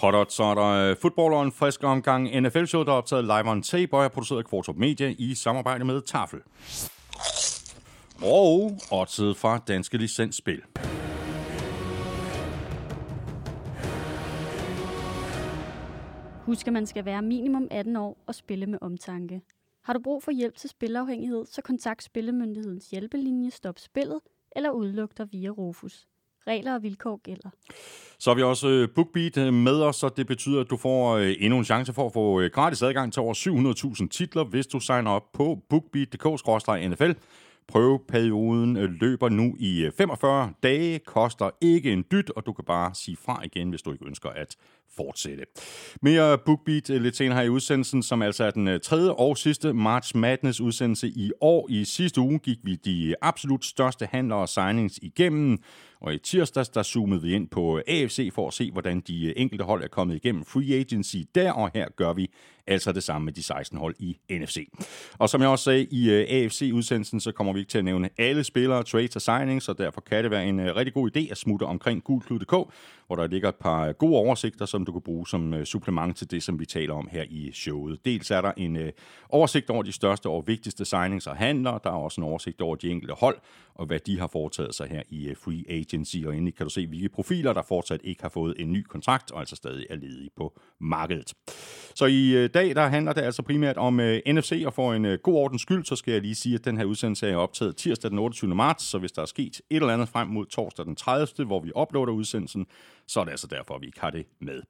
Hotdot, så er der øh, og en frisk omgang NFL-show, der er optaget live on tape, og er produceret af Kvartrup Media i samarbejde med Tafel. Og oddset fra Danske Licensspil. Husk, at man skal være minimum 18 år og spille med omtanke. Har du brug for hjælp til spilafhængighed, så kontakt Spillemyndighedens hjælpelinje Stop Spillet eller udluk dig via Rufus. Regler og vilkår gælder. Så har vi også øh, BookBeat øh, med os, så det betyder, at du får øh, endnu en chance for at få gratis adgang til over 700.000 titler, hvis du signer op på bookbeat.dk-nfl. Prøveperioden løber nu i 45 dage, koster ikke en dyt, og du kan bare sige fra igen, hvis du ikke ønsker at fortsætte. Mere BookBeat øh, lidt senere her i udsendelsen, som altså er den øh, tredje og sidste March Madness udsendelse i år. I sidste uge gik vi de absolut største handler og signings igennem. Og i tirsdags, der zoomede vi ind på øh, AFC for at se, hvordan de enkelte hold er kommet igennem free agency der, og her gør vi altså det samme med de 16 hold i NFC. Og som jeg også sagde i AFC-udsendelsen, så kommer vi ikke til at nævne alle spillere, trades og signings, og derfor kan det være en rigtig god idé at smutte omkring gulklud.dk, hvor der ligger et par gode oversigter, som du kan bruge som øh, supplement til det, som vi taler om her i showet. Dels er der en øh, oversigt over de største og vigtigste signings og handler, der er også en oversigt over de enkelte hold, og hvad de har foretaget sig her i øh, free agency, og endelig kan du se, hvilke profiler, der fortsat ikke har fået en ny kontrakt, og altså stadig er ledige på markedet. Så i dag, der handler det altså primært om øh, NFC, og for en god ordens skyld, så skal jeg lige sige, at den her udsendelse er optaget tirsdag den 28. marts, så hvis der er sket et eller andet frem mod torsdag den 30., hvor vi uploader udsendelsen, så er det altså derfor, at vi ikke har det med.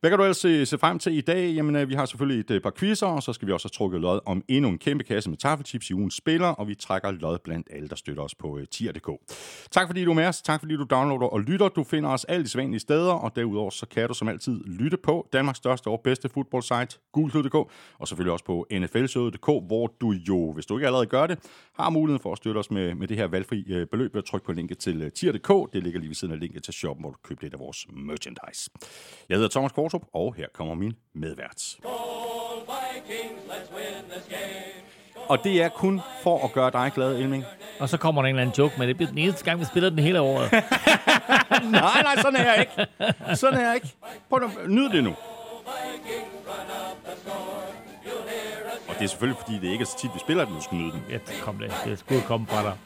Hvad kan du ellers se, se frem til i dag? Jamen, øh, vi har selvfølgelig et øh, par quizzer, og så skal vi også have trukket lod om endnu en kæmpe kasse med taffelchips i ugens spiller, og vi trækker lod blandt alle, der støtter os på øh, tier.dk. Tak fordi du er med os, tak fordi du downloader og lytter. Du finder os alle de sædvanlige steder, og derudover så kan du som altid lytte på Danmarks største og bedste fodboldsite, gulklud.dk, og selvfølgelig også på nflsøde.dk, hvor du jo, hvis du ikke allerede gør det, har muligheden for at støtte os med, med det her valgfri beløb ved at trykke på linket til tier.dk. Det ligger lige ved siden af linket til shoppen, hvor du køber lidt af vores merchandise. Jeg hedder Thomas Kvartrup, og her kommer min medvært. Og det er kun for at gøre dig glad, Elming. Og så kommer der en eller anden joke med, det bliver den eneste gang, vi spiller den hele året. nej, nej, sådan er jeg ikke. Sådan er jeg ikke. Prøv at nyde det nu. Og det er selvfølgelig, fordi det ikke er så tit, vi spiller den, du skal nyde den. Ja, det kom det. Det skulle komme fra dig.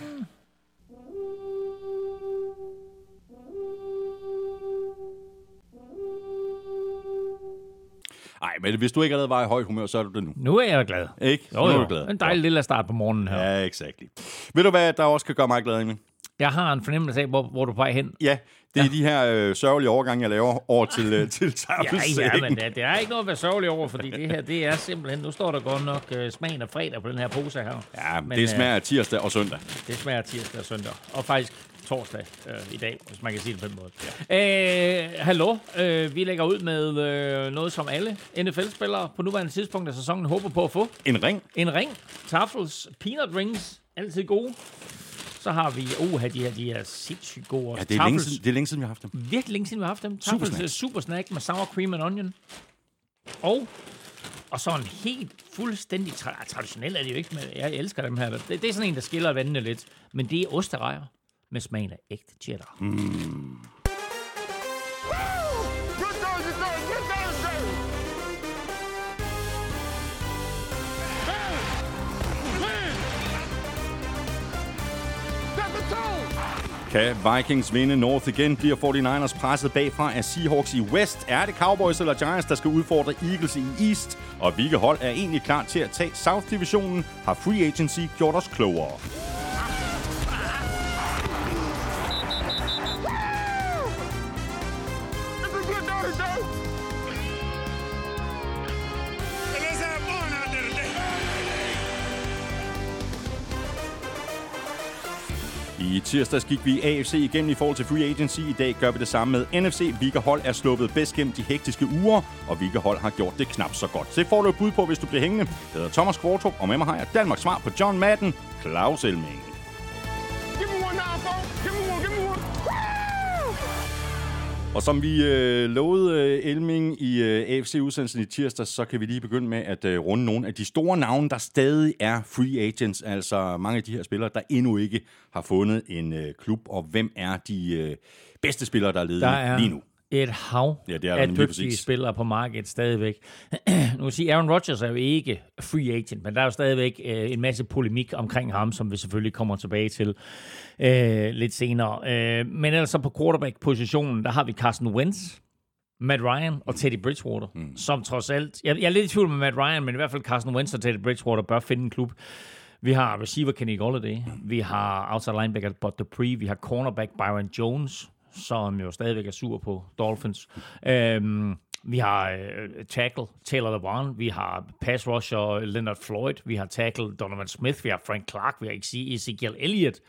men hvis du ikke allerede var i høj humør, så er du det nu. Nu er jeg glad. Ikke? Jo, nu er du glad. En dejlig lille start på morgenen her. Ja, exakt. Ved du hvad, der også kan gøre mig glad, Emil? Jeg har en fornemmelse af, hvor, hvor du er på vej hen. Ja, det er ja. de her øh, sørgelige overgange, jeg laver over til, øh, til ja, ja, men det, det er ikke noget at være sørgelig over, fordi det her, det er simpelthen, nu står der godt nok øh, smagen af fredag på den her pose her. Ja, men, det smager af tirsdag og søndag. Det smager tirsdag og søndag. Og faktisk torsdag øh, i dag, hvis man kan sige det på den måde. Ja. Øh, hallo, øh, vi lægger ud med øh, noget, som alle NFL-spillere på nuværende tidspunkt af sæsonen håber på at få. En ring. En ring. Tafels Peanut Rings. Altid gode. Så har vi, uh, de her, de her sindssygt gode. Ja, det er, længe siden, det er længe siden, vi har haft dem. Virkelig længe siden, vi har haft dem. Super snack. super snack med sour cream and onion. Og, og så en helt fuldstændig tra- traditionel er det jo ikke, men jeg elsker dem her. Det, det er sådan en, der skiller vandene lidt. Men det er osterejer med smagen af ægte cheddar. Mm. Kan Vikings vinde North igen? Bliver 49ers presset bagfra af Seahawks i West? Er det Cowboys eller Giants, der skal udfordre Eagles i East? Og hvilke hold er egentlig klar til at tage South-divisionen? Har free agency gjort os klogere? I tirsdags gik vi AFC igennem i forhold til free agency. I dag gør vi det samme med NFC. Hvilke hold er sluppet bedst gennem de hektiske uger, og hvilke hold har gjort det knap så godt. Det får du et bud på, hvis du bliver hængende. Jeg hedder Thomas Kvartrup, og med mig har jeg Danmarks svar på John Madden, Claus Elming. Og som vi øh, lovede øh, Elming i øh, AFC-udsendelsen i tirsdag, så kan vi lige begynde med at øh, runde nogle af de store navne, der stadig er free agents. Altså mange af de her spillere, der endnu ikke har fundet en øh, klub. Og hvem er de øh, bedste spillere, der er ledige Der er lige nu? Et hav Ja, det er af dygtige præcis. spillere på markedet stadigvæk. nu vil sige, Aaron Rodgers er jo ikke free agent, men der er jo stadigvæk øh, en masse polemik omkring ham, som vi selvfølgelig kommer tilbage til øh, lidt senere. Øh, men så på quarterback-positionen, der har vi Carson Wentz, Matt Ryan og Teddy Bridgewater, mm. som trods alt... Jeg, jeg er lidt i tvivl med Matt Ryan, men i hvert fald Carson Wentz og Teddy Bridgewater bør finde en klub. Vi har receiver Kenny Golladay, vi har outside linebacker Bud Dupree, vi har cornerback Byron Jones, som jo stadigvæk er sur på Dolphins. Øhm, vi har øh, tackle Taylor LeBron, vi har pass rusher Leonard Floyd, vi har tackle Donovan Smith, vi har Frank Clark, vi har Ezekiel Elliott,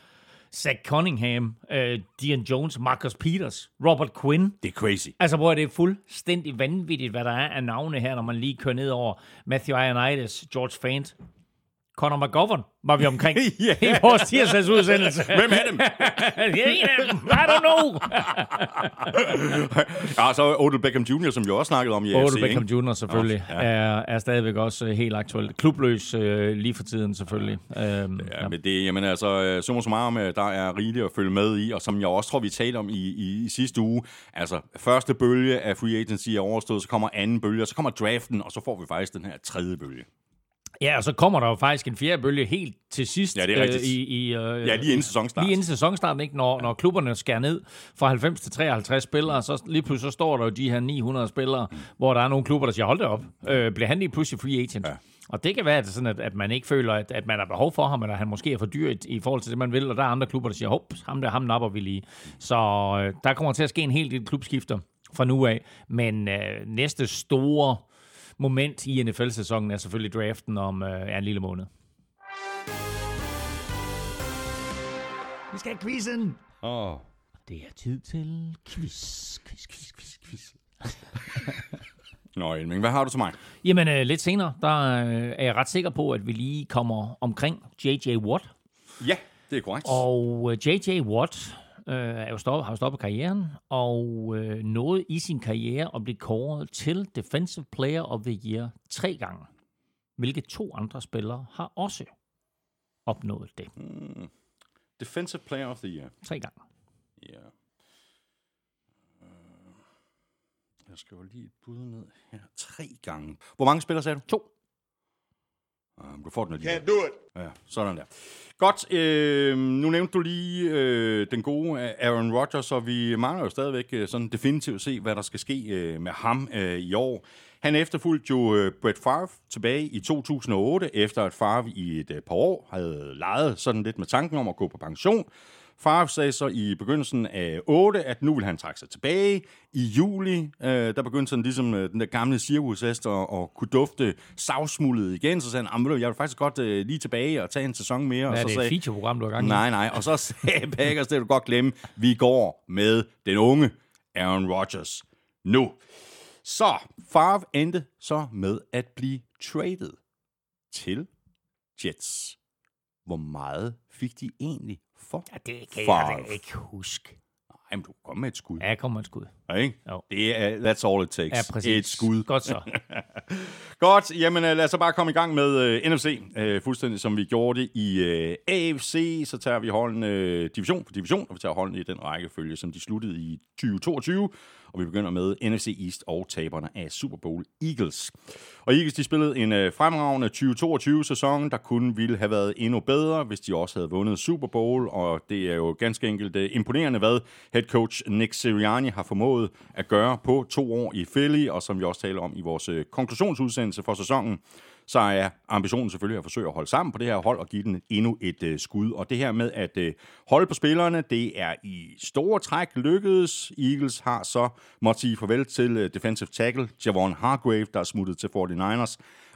Zach Cunningham, øh, Dion Jones, Marcus Peters, Robert Quinn. Det er crazy. Altså, hvor er det fuldstændig vanvittigt, hvad der er af navne her, når man lige kører ned over Matthew Ioannidis, George Fant, Conor McGovern var vi omkring Ja. i vores tirsdags udsendelse. Hvem er dem? det er en af dem. I don't know. ja, så er Odell Beckham Jr., som vi også snakkede om i AFC, Odell Beckham ikke? Jr. selvfølgelig ja. er, er stadigvæk også øh, helt aktuelt. Klubløs øh, lige for tiden selvfølgelig. Øhm, Ja, men det, jamen altså, øh, summa summarum, øh, der er rigeligt at følge med i, og som jeg også tror, vi talte om i, i, i sidste uge, altså, første bølge af free agency er overstået, så kommer anden bølge, og så kommer draften, og så får vi faktisk den her tredje bølge. Ja, og så kommer der jo faktisk en fjerde bølge helt til sidst. Ja, det er rigtigt. Øh, i, i, øh, Ja, lige inden sæsonstart. Lige inden sæsonstarten, ikke? Når, når klubberne skærer ned fra 90 til 53 spillere, så lige pludselig så står der jo de her 900 spillere, hvor der er nogle klubber, der siger, hold da op, øh, bliver han lige pludselig free agent? Ja. Og det kan være, at, det sådan, at, at man ikke føler, at, at man har behov for ham, eller han måske er for dyr i, i forhold til det, man vil, og der er andre klubber, der siger, hop, ham der, ham napper vi lige. Så øh, der kommer til at ske en hel del klubskifter fra nu af, men øh, næste store moment i NFL-sæsonen er selvfølgelig draften om øh, ja, en lille måned. Vi skal have quizzen! Åh. Oh. Det er tid til quiz, quiz, quiz, quiz, quiz. Nå, Elming, hvad har du til mig? Jamen, øh, lidt senere, der øh, er jeg ret sikker på, at vi lige kommer omkring J.J. Watt. Ja, det er korrekt. Og øh, J.J. Watt øh, er jo stoppet, har jo stoppet karrieren, og øh, nåede i sin karriere at blive kåret til Defensive Player of the Year tre gange. Hvilke to andre spillere har også opnået det Defensive Player of the Year. tre gange. Ja. Øh, Jeg skriver lige et bud ned her. Tre gange. Hvor mange spillere sagde du? To. Um, du får den alligevel. Can't do it. Ja, sådan der. Godt, øh, nu nævnte du lige øh, den gode Aaron Rodgers, og vi mangler jo stadigvæk øh, sådan definitivt at se, hvad der skal ske øh, med ham øh, i år. Han efterfulgte jo øh, Brett Favre tilbage i 2008, efter at Favre i et øh, par år havde leget sådan lidt med tanken om at gå på pension. Favre sagde så i begyndelsen af 8, at nu vil han trække sig tilbage. I juli, øh, der begyndte sådan ligesom øh, den der gamle cirkushest at, at kunne dufte savsmuldet igen. Så sagde han, "Ah, ved du, jeg vil faktisk godt øh, lige tilbage og tage en sæson mere. Hvad og er så det sagde, et feature-program, du har gang i? Nej, nej. Og så sagde Packers, det du godt glemme, vi går med den unge Aaron Rodgers nu. Så Favre endte så med at blive traded til Jets. Hvor meget fik de egentlig for? Ja, det kan Favre? jeg ikke huske. Ej, men du komme med et skud. Ja, kommer et skud. Ja, ikke? Jo. Det er, that's all it takes. Ja, præcis. Et skud. Godt så. Godt, jamen øh, lad os så bare komme i gang med uh, NFC, uh, fuldstændig som vi gjorde det i uh, AFC. Så tager vi holdene uh, division for division, og vi tager holdene i den rækkefølge, som de sluttede i 2022. Og vi begynder med NFC East og taberne af Super Bowl Eagles. Og Eagles de spillede en øh, fremragende 2022-sæson, der kunne ville have været endnu bedre, hvis de også havde vundet Super Bowl. Og det er jo ganske enkelt øh, imponerende, hvad head coach Nick Sirianni har formået at gøre på to år i Philly, og som vi også taler om i vores øh, konklusionsudsendelse for sæsonen, så er ambitionen selvfølgelig at forsøge at holde sammen på det her hold og give den endnu et øh, skud. Og det her med at øh, holde på spillerne, det er i store træk lykkedes. Eagles har så måtte sige farvel til øh, defensive tackle Javon Hargrave, der er smuttet til 49ers.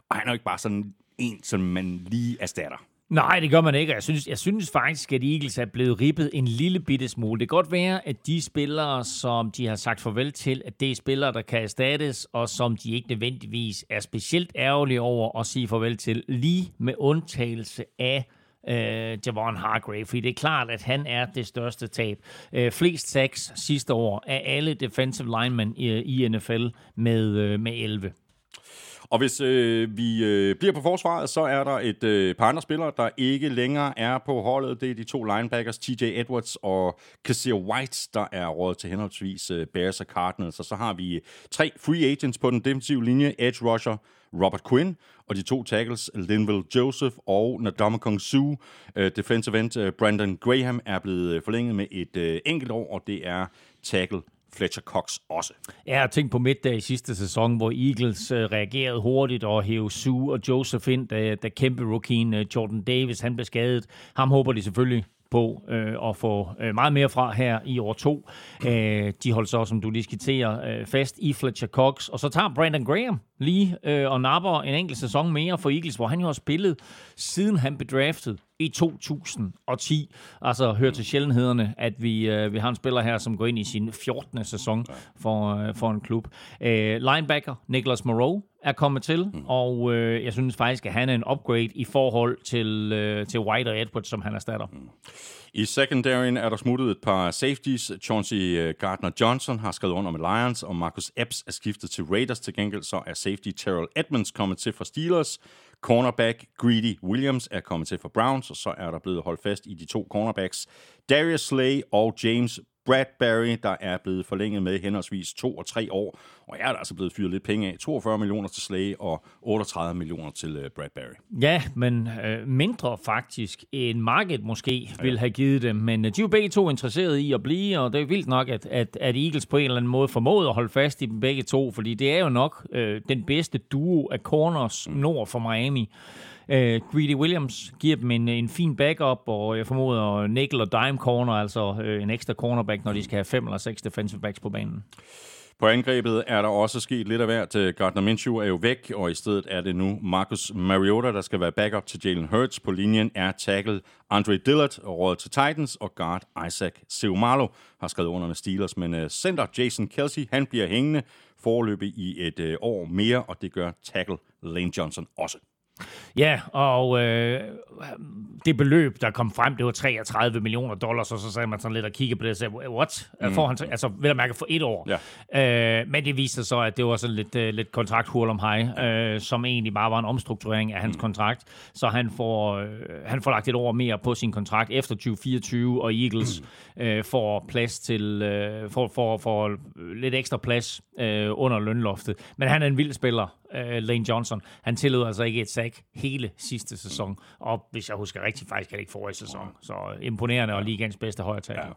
Og han er jo ikke bare sådan en, som man lige erstatter. Nej, det gør man ikke. Jeg synes, jeg synes faktisk, at Eagles er blevet rippet en lille bitte smule. Det kan godt være, at de spillere, som de har sagt farvel til, at det er spillere, der kan erstattes, og som de ikke nødvendigvis er specielt ærgerlige over at sige farvel til, lige med undtagelse af øh, Javon Hargrave, fordi det er klart, at han er det største tab. Øh, flest sacks sidste år af alle defensive linemen i, i NFL med, øh, med 11. Og hvis øh, vi øh, bliver på forsvaret, så er der et øh, par andre spillere, der ikke længere er på holdet. Det er de to linebackers, TJ Edwards og Kassir White, der er råd til henholdsvis øh, Bears og Cardinals. Og så har vi øh, tre free agents på den defensive linje. Edge rusher Robert Quinn, og de to tackles, Linville Joseph og Ndamukong Su. Øh, defensive end øh, Brandon Graham er blevet øh, forlænget med et øh, enkelt år, og det er tackle Fletcher Cox også. Jeg har tænkt på middag i sidste sæson, hvor Eagles øh, reagerede hurtigt og hævde Sue og Joseph ind, da, da kæmpe rookien øh, Jordan Davis han blev skadet. Ham håber de selvfølgelig på øh, at få øh, meget mere fra her i år to. Øh, de holder så, som du lige skitserer, øh, fast i Fletcher Cox. Og så tager Brandon Graham lige øh, og napper en enkelt sæson mere for Eagles, hvor han jo har spillet, siden han blev draftet i 2010. Altså hører til sjældenhederne, at vi, øh, vi har en spiller her, som går ind i sin 14. sæson for, øh, for en klub. Øh, linebacker Nicholas Moreau er kommet til, mm. og øh, jeg synes faktisk, at han er en upgrade i forhold til, øh, til White og Edwards, som han erstatter. Mm. I secondaryen er der smuttet et par safeties. Chauncey øh, Gardner-Johnson har skrevet under med Lions, og Marcus Epps er skiftet til Raiders. Til gengæld så er safety Terrell Edmonds kommet til fra Steelers. Cornerback Greedy Williams er kommet til fra Browns, og så er der blevet holdt fast i de to cornerbacks Darius Slay og James Bradbury, der er blevet forlænget med henholdsvis to og tre år. Og jeg er altså blevet fyret lidt penge af. 42 millioner til Slay og 38 millioner til uh, Bradbury. Ja, men øh, mindre faktisk end markedet måske ja. vil have givet dem. Men øh, de er jo begge to interesserede i at blive, og det er vildt nok, at, at, at Eagles på en eller anden måde formåede at holde fast i dem begge to, fordi det er jo nok øh, den bedste duo af corners mm. nord for Miami. Uh, Greedy Williams giver dem en, en fin backup, og jeg formoder nickel og dime corner, altså uh, en ekstra cornerback, når de skal have fem eller seks defensive backs på banen. På angrebet er der også sket lidt af hvert. Øh, Gardner Minshew er jo væk, og i stedet er det nu Marcus Mariota, der skal være backup til Jalen Hurts. På linjen er tackle Andre Dillard og råd til Titans, og guard Isaac Seumalo har skrevet under med Steelers. Men center Jason Kelsey, han bliver hængende forløbig i et år mere, og det gør tackle Lane Johnson også. Ja, og øh, det beløb, der kom frem, det var 33 millioner dollars, og så sagde man sådan lidt og kiggede på det og sagde, what? Mm. Får han, altså, vil jeg mærke, for et år. Ja. Øh, men det viste sig så, at det var sådan lidt, uh, lidt kontrakthul om hej, øh, som egentlig bare var en omstrukturering af hans mm. kontrakt. Så han får, øh, han får lagt et år mere på sin kontrakt efter 2024, og Eagles mm. øh, får plads til, øh, får, får, får lidt ekstra plads øh, under lønloftet. Men han er en vild spiller, øh, Lane Johnson. Han tillod altså ikke et sack hele sidste sæson, og hvis jeg husker rigtigt, faktisk ikke forrige sæson. Så øh, imponerende og ligands bedste højre Ja.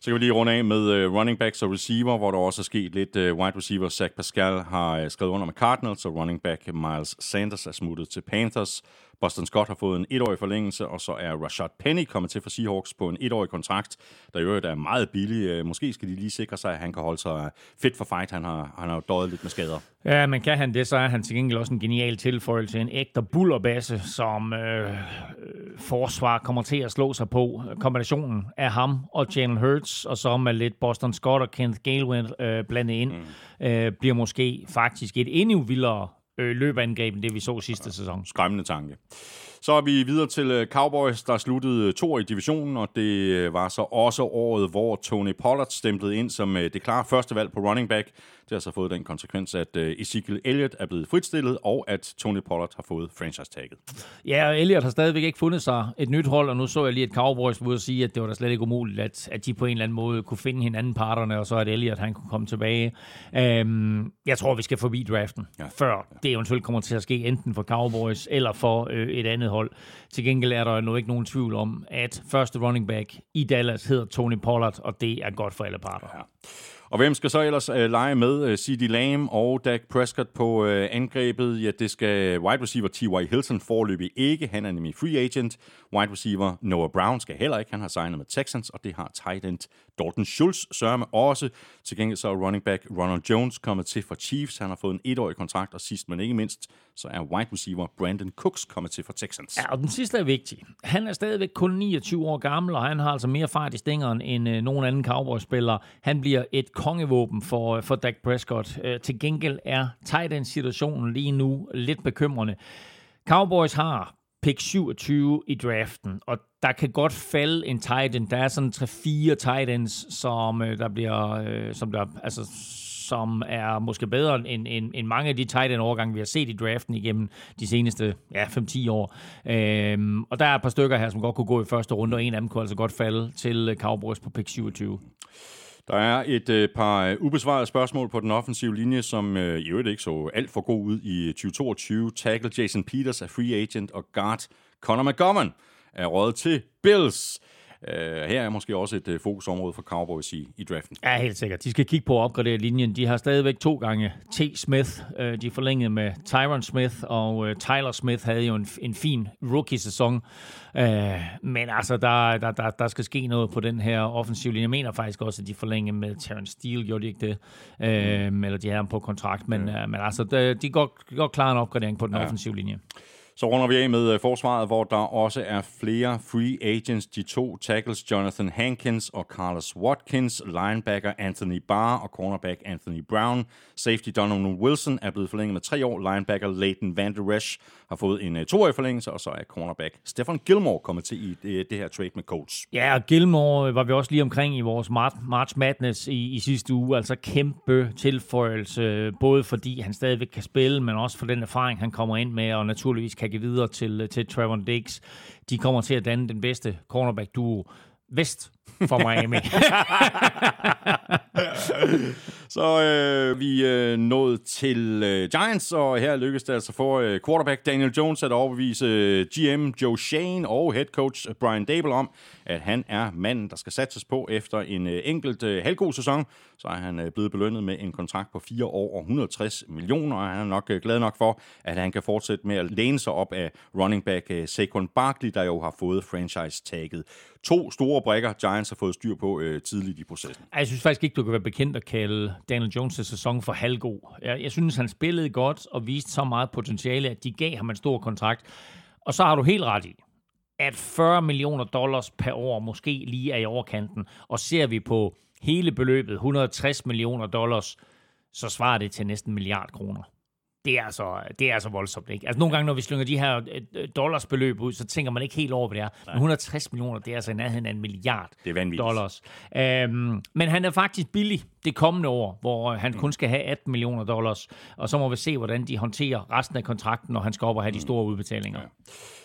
Så kan vi lige runde af med uh, running backs og receiver, hvor der også er sket lidt. Uh, wide receiver Zach Pascal har uh, skrevet under med Cardinals, og running back Miles Sanders er smuttet til Panthers. Boston Scott har fået en etårig forlængelse, og så er Rashad Penny kommet til for Seahawks på en etårig kontrakt, der i øvrigt er meget billig. Øh, måske skal de lige sikre sig, at han kan holde sig fit for fight. Han har, han har jo døjet lidt med skader. Ja, men kan han det, så er han til gengæld også en genial tilføjelse. En ægte bullerbasse, som øh, forsvar kommer til at slå sig på. Kombinationen af ham og Jalen Hurts, og så med lidt Boston Scott og Kenneth Gainwell øh, blandet ind, mm. øh, bliver måske faktisk et endnu vildere øh, løbeangreb, end det vi så sidste sæson. Skræmmende tanke. Så er vi videre til øh, Cowboys, der sluttede øh, to i divisionen, og det øh, var så også året, hvor Tony Pollard stemplede ind som det klare første valg på running back. Det har så fået den konsekvens, at Ezekiel Elliott er blevet fritstillet, og at Tony Pollard har fået franchise-tagget. Ja, og Elliott har stadigvæk ikke fundet sig et nyt hold, og nu så jeg lige, at Cowboys ville sige, at det var da slet ikke umuligt, at, at de på en eller anden måde kunne finde hinanden parterne, og så at Elliott han kunne komme tilbage. Um, jeg tror, vi skal forbi draften, ja. før det eventuelt kommer til at ske, enten for Cowboys eller for øh, et andet hold. Til gengæld er der nu ikke nogen tvivl om, at første running back i Dallas hedder Tony Pollard, og det er godt for alle parter. Ja. Og hvem skal så ellers øh, lege med øh, C.D. Lamb og Dak Prescott på øh, angrebet? Ja, det skal wide receiver T.Y. Hilton forløbig ikke. Han er nemlig free agent. Wide receiver Noah Brown skal heller ikke. Han har signet med Texans, og det har tight end Dalton Schultz sørme også. Til gengæld så er running back Ronald Jones kommet til for Chiefs. Han har fået en etårig kontrakt, og sidst men ikke mindst, så er wide receiver Brandon Cooks kommet til for Texans. Ja, og den sidste er vigtig. Han er stadigvæk kun 29 år gammel, og han har altså mere fart i stængeren end øh, nogen anden Cowboys-spiller. Han bliver et kongevåben for, øh, for Dak Prescott. Øh, til gengæld er tight end situationen lige nu lidt bekymrende. Cowboys har pick 27 i draften, og der kan godt falde en tight end. Der er sådan 3-4 tight ends, som øh, der bliver, øh, som der, altså, som er måske bedre end, end, end mange af de tight end overgange, vi har set i draften igennem de seneste ja, 5-10 år. Øhm, og der er et par stykker her, som godt kunne gå i første runde, og en af dem kunne altså godt falde til Cowboys på pick 27. Der er et øh, par øh, ubesvarede spørgsmål på den offensive linje, som øh, i øvrigt ikke så alt for god ud i øh, 2022. Tackle Jason Peters er free agent, og guard Connor McGovern er rådet til Bills. Uh, her er måske også et uh, fokusområde for Cowboys i, i draften. Ja, helt sikkert. De skal kigge på at opgradere linjen. De har stadigvæk to gange T. Smith. Uh, de forlængede med Tyron Smith, og uh, Tyler Smith havde jo en, en fin rookie-sæson. Uh, men altså, der, der, der, der skal ske noget på den her offensiv linje. Jeg mener faktisk også, at de forlængede med Terrence Steele. Gjorde de ikke det? Uh, mm. Eller de havde ham på kontrakt. Men, uh, men altså, de, de går, går klar en opgradering på den ja. offensive linje. Så runder vi af med øh, forsvaret, hvor der også er flere free agents. De to tackles, Jonathan Hankins og Carlos Watkins, linebacker Anthony Barr og cornerback Anthony Brown. Safety Donovan Wilson er blevet forlænget med tre år. Linebacker Leighton Van Der Esch har fået en øh, toårig forlængelse, og så er cornerback Stefan Gilmore kommet til i det, det her trade med Colts. Ja, og Gilmore var vi også lige omkring i vores March Madness i, i sidste uge. Altså kæmpe tilføjelse, både fordi han stadigvæk kan spille, men også for den erfaring, han kommer ind med, og naturligvis kan give videre til, til Trevor Diggs. De kommer til at danne den bedste cornerback-duo vest for Miami. så øh, vi øh, nået til øh, Giants, og her lykkedes det altså for øh, quarterback Daniel Jones at overbevise øh, GM Joe Shane og head coach Brian Dable om, at han er manden, der skal satses på efter en øh, enkelt øh, halvgod sæson. Så er han øh, blevet belønnet med en kontrakt på 4 år og 160 millioner, og han er nok øh, glad nok for, at han kan fortsætte med at læne sig op af running back øh, Saquon Barkley, der jo har fået franchise-tagget. To store brækker, Giants har fået styr på øh, tidligt i processen. Jeg synes faktisk ikke, du kan være bekendt at kalde Daniel Jones' sæson for halvgod. Jeg, jeg synes, han spillede godt og viste så meget potentiale, at de gav ham en stor kontrakt. Og så har du helt ret i, at 40 millioner dollars per år måske lige er i overkanten. Og ser vi på hele beløbet, 160 millioner dollars, så svarer det til næsten en milliard kroner det er altså, det er altså voldsomt. Ikke? Altså nogle gange, når vi slynger de her øh, dollarsbeløb ud, så tænker man ikke helt over, hvad det er. Men 160 millioner, det er altså i nærheden af en milliard det er dollars. Øhm, men han er faktisk billig det kommende år, hvor han kun skal have 18 millioner dollars. Og så må vi se, hvordan de håndterer resten af kontrakten, når han skal op og have de mm. store udbetalinger. Ja.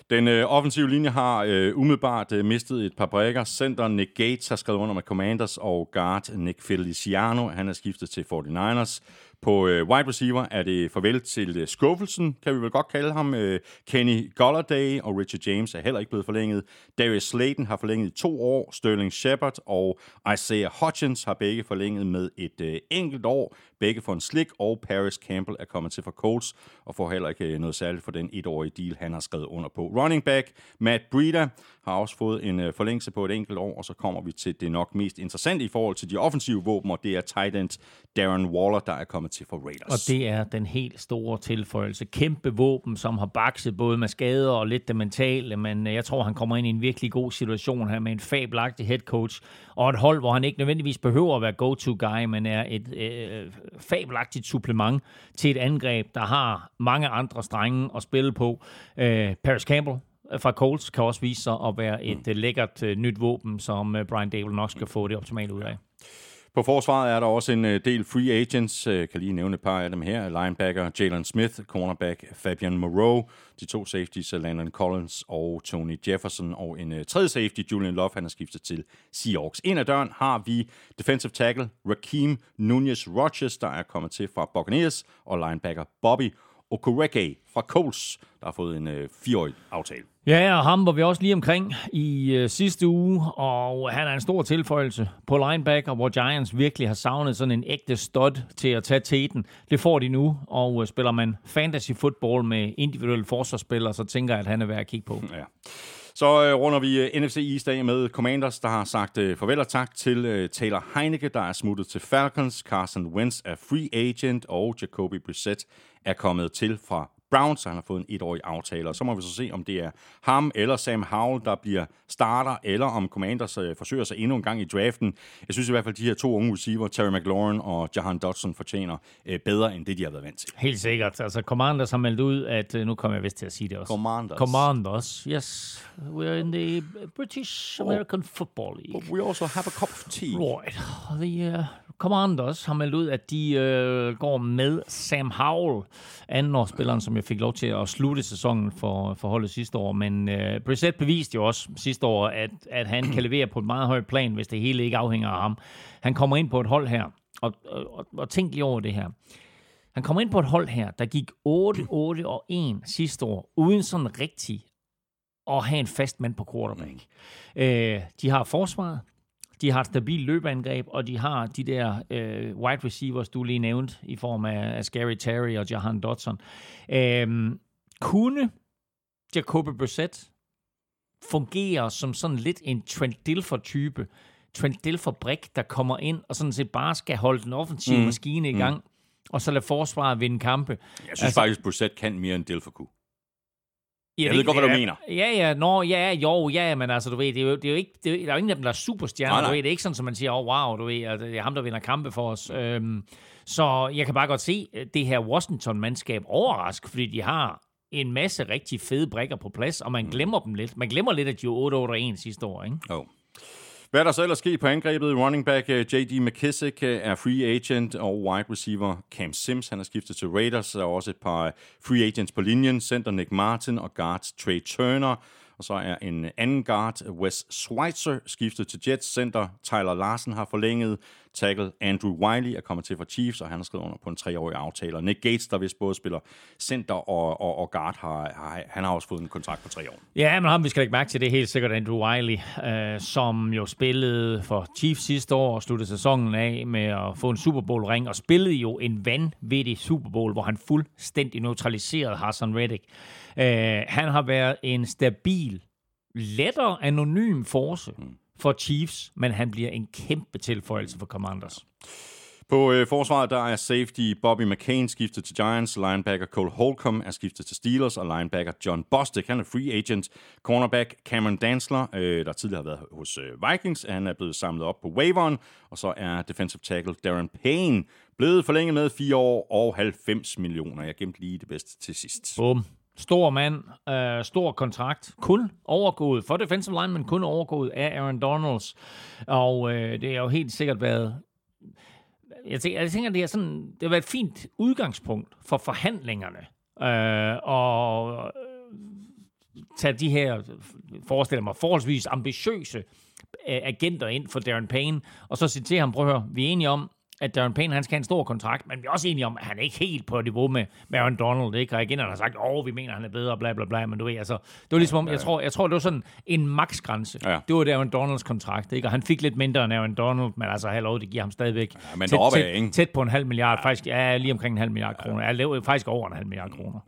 Den øh, offensive linje har øh, umiddelbart øh, mistet et par brækker. Center Nick Gates har skrevet under med Commanders, og guard Nick Feliciano, han er skiftet til 49ers. På øh, wide receiver er det farvel til øh, skuffelsen, kan vi vel godt kalde ham. Øh, Kenny Golladay og Richard James er heller ikke blevet forlænget. Darius Slayton har forlænget i to år. Sterling Shepard og Isaiah Hutchins har begge forlænget med et øh, enkelt år. Begge for en slik, og Paris Campbell er kommet til for Colts og får heller ikke øh, noget særligt for den etårige deal, han har skrevet under på. Running back Matt Breida har også fået en øh, forlængelse på et enkelt år, og så kommer vi til det nok mest interessante i forhold til de offensive våben, og det er tight end Darren Waller, der er kommet til for Raiders. Og det er den helt store tilføjelse. Kæmpe våben, som har bakset både med skader og lidt det mentale, men øh, jeg tror, han kommer ind i en virkelig god situation her med en fabelagtig head coach, og et hold, hvor han ikke nødvendigvis behøver at være go-to-guy, men er et øh, fabelagtigt supplement til et angreb, der har mange andre strenge at spille på. Øh, Paris Campbell fra Colts kan også vise sig at være et mm. lækkert øh, nyt våben, som øh, Brian Dable nok skal få det optimale ud af. På forsvaret er der også en øh, del free agents. Jeg kan lige nævne et par af dem her. Linebacker Jalen Smith, cornerback Fabian Moreau, de to safeties Landon Collins og Tony Jefferson, og en tredje safety, Julian Love, han er skiftet til Seahawks. En af døren har vi defensive tackle Raheem Nunez Rogers, der er kommet til fra Buccaneers, og linebacker Bobby Okoreke fra Colts, der har fået en øh, fireårig aftale. Ja, og ham var vi også lige omkring i øh, sidste uge, og han er en stor tilføjelse på linebacker, hvor Giants virkelig har savnet sådan en ægte stud til at tage teten. Det får de nu, og øh, spiller man fantasy football med individuelle forsvarsspillere, så tænker jeg, at han er værd at kigge på. Ja. Så øh, runder vi øh, NFC East af med Commanders, der har sagt øh, farvel og tak til øh, Taylor Heineke, der er smuttet til Falcons. Carson Wentz er free agent, og Jacoby Brissett er kommet til fra Browns. Han har fået en etårig aftale, og så må vi så se, om det er ham eller Sam Howell, der bliver starter, eller om Commanders øh, forsøger sig endnu en gang i draften. Jeg synes i hvert fald, at de her to unge receiver, Terry McLaurin og Jahan Dodson, fortjener øh, bedre end det, de har været vant til. Helt sikkert. Altså, Commanders har meldt ud, at... øh, Nu kommer jeg vist til at sige det også. Commanders. Commanders, yes. We're in the British American Football League. But we also have a cup of tea. Right. The uh, Commanders har meldt ud, at de uh, går med Sam Howell, andenårsspilleren, som jeg fik lov til at slutte sæsonen for, for holdet sidste år. Men øh, Brissett beviste jo også sidste år, at, at han kan levere på et meget højt plan, hvis det hele ikke afhænger af ham. Han kommer ind på et hold her, og, og, og, og tænk lige over det her. Han kommer ind på et hold her, der gik 8, 8 og 1 sidste år, uden sådan rigtig at have en fast mand på quarterback. Mm. Øh, de har forsvaret, de har et stabilt løbeangreb, og de har de der øh, wide receivers, du lige nævnte, i form af, af Scary Terry og Jahan Dodson. Øh, kunne Jacoby Brissett fungere som sådan lidt en Trent Dilfer-type, Trent Dilfer-brik, der kommer ind og sådan set bare skal holde den offensive mm. maskine i gang, mm. og så lade forsvaret vinde kampe. Jeg synes altså, faktisk, Brissett kan mere end Dilfer kunne. Ja, Jeg ved godt, hvad du mener. Ja, ja, nå, ja, jo, ja, men altså, du ved, det er jo, det er jo ikke, det er, jo- der er jo ingen af dem, der er superstjerner, Nej, du nej. ved, det er ikke sådan, som man siger, oh, wow, du ved, at det er ham, der vinder kampe for os. Øhm, så jeg kan bare godt se det her Washington-mandskab overraske, fordi de har en masse rigtig fede brækker på plads, og man glemmer dem lidt. Man glemmer lidt, at de var 8-8-1 sidste år, ikke? Oh. Hvad er der så ellers sket på angrebet? Running back øh, J.D. McKissick øh, er free agent, og wide receiver Cam Sims, han er skiftet til Raiders. Der er også et par free agents på linjen. Center Nick Martin og guards Trey Turner. Og så er en anden guard, Wes Schweitzer, skiftet til Jets. Center Tyler Larsen har forlænget. Tackle Andrew Wiley er kommet til fra Chiefs, og han har skrevet under på en treårig aftale. Og Nick Gates, der vist både spiller center og, og, og guard, har, har, han har også fået en kontrakt på tre år. Ja, men ham vi skal lægge mærke til, det er helt sikkert Andrew Wiley, øh, som jo spillede for Chiefs sidste år og sluttede sæsonen af med at få en Super Bowl-ring, og spillede jo en vanvittig Super Bowl, hvor han fuldstændig neutraliserede Hassan Reddick. Øh, han har været en stabil, lettere anonym force for Chiefs, men han bliver en kæmpe tilføjelse for Commanders. På øh, forsvaret der er safety Bobby McCain skiftet til Giants, linebacker Cole Holcomb er skiftet til Steelers, og linebacker John Bostic, han er free agent. Cornerback Cameron Dansler, øh, der tidligere har været hos øh, Vikings, han er blevet samlet op på waiveren, og så er defensive tackle Darren Payne blevet forlænget med 4 år og 90 millioner. Jeg gemte lige det bedste til sidst. Bum. Stor mand, øh, stor kontrakt, kun overgået for defensive lineman, kun overgået af Aaron Donalds. Og øh, det har jo helt sikkert været jeg tænker, jeg tænker, det er sådan, det har været et fint udgangspunkt for forhandlingerne. Øh, og øh, tage de her, forestiller mig, forholdsvis ambitiøse øh, agenter ind for Darren Payne, og så sige til ham, prøv at høre, vi er enige om, at Darren Payne han skal have en stor kontrakt, men vi er også enige om, at han er ikke helt på niveau med, med Aaron Donald, ikke? Og igen har sagt, åh, oh, vi mener, han er bedre, bla bla bla, men du ved, altså, det var ligesom om, jeg tror, jeg tror, det var sådan en maksgrænse. Ja. Det var det Aaron Donalds kontrakt, ikke? Og han fik lidt mindre end Aaron Donald, men altså, hallo, det giver ham stadigvæk Ja, men tæt, deroppe tæt, ikke? tæt, på en halv milliard, faktisk, ja, lige omkring en halv milliard kroner. Jeg lever faktisk over en halv milliard kroner.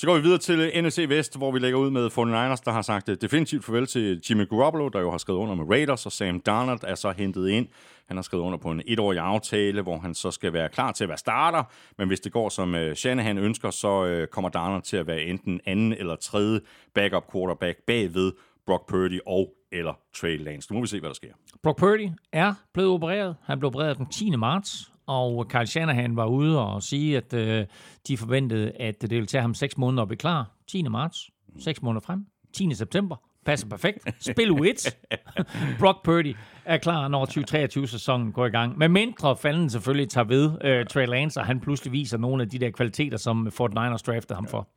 Så går vi videre til NFC Vest, hvor vi lægger ud med 49ers, der har sagt øh, definitivt farvel til Jimmy Garoppolo, der jo har skrevet under med Raiders, og Sam Darnold er så hentet ind. Han har skrevet under på en etårig aftale, hvor han så skal være klar til at være starter, men hvis det går som øh, Shanahan ønsker, så øh, kommer Darnold til at være enten anden eller tredje backup quarterback bagved Brock Purdy og eller Trey Lance. Nu må vi se, hvad der sker. Brock Purdy er blevet opereret. Han blev opereret den 10. marts, og Kyle Shanahan var ude og sige, at øh, de forventede, at det ville tage ham 6 måneder at blive klar. 10. marts, 6 måneder frem. 10. september, passer perfekt. Spil u Brock Purdy er klar, når 2023-sæsonen går i gang. Med mindre falden selvfølgelig tager ved øh, Trey Lance, og han pludselig viser nogle af de der kvaliteter, som Fort Niners draftede ham for.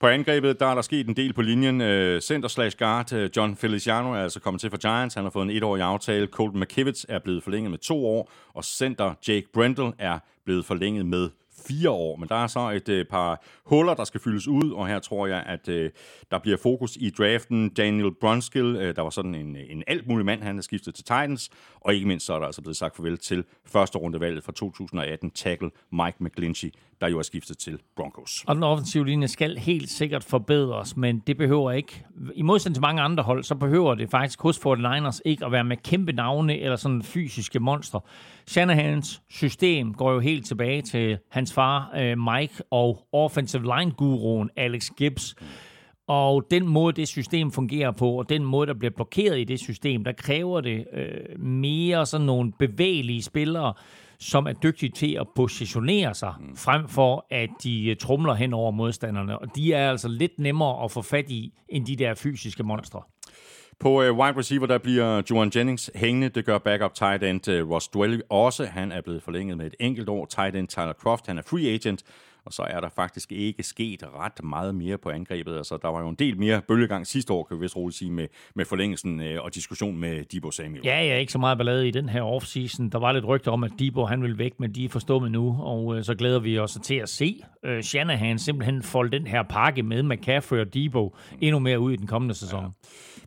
På angrebet, der er der sket en del på linjen. Øh, Center slash guard, øh, John Feliciano er altså kommet til for Giants. Han har fået en etårig aftale. Colton McKivitz er blevet forlænget med to år. Og center Jake Brendel er blevet forlænget med fire år. Men der er så et øh, par huller, der skal fyldes ud, og her tror jeg, at øh, der bliver fokus i draften. Daniel Brunskill, øh, der var sådan en, øh, en alt mulig mand, han er skiftet til Titans, og ikke mindst så er der altså blevet sagt farvel til første rundevalget fra 2018, tackle Mike McGlinchey, der jo er skiftet til Broncos. Og den offensive linje skal helt sikkert forbedres, men det behøver ikke. I modsætning til mange andre hold, så behøver det faktisk hos 49ers ikke at være med kæmpe navne eller sådan fysiske monstre. Shanahans system går jo helt tilbage til hans far øh, Mike og offensive line-guruen Alex Gibbs. Og den måde, det system fungerer på, og den måde, der bliver blokeret i det system, der kræver det øh, mere sådan nogle bevægelige spillere, som er dygtige til at positionere sig, mm. frem for at de øh, trumler hen over modstanderne. Og de er altså lidt nemmere at få fat i, end de der fysiske monstre. På uh, wide receiver, der bliver Joan Jennings hængende. Det gør backup tight end uh, Ross Dwell også. Han er blevet forlænget med et enkelt år. Tight end Tyler Croft, han er free agent. Og så er der faktisk ikke sket ret meget mere på angrebet. Altså, der var jo en del mere bølgegang sidste år, kan vi vist roligt sige, med, med forlængelsen øh, og diskussion med Debo Samuel. Ja, ja, ikke så meget ballade i den her offseason. Der var lidt rygter om, at Debo han vil væk, men de er forstummet nu, og øh, så glæder vi os til at se øh, Shanahan simpelthen folde den her pakke med McCaffrey og Debo endnu mere ud i den kommende sæson. Ja.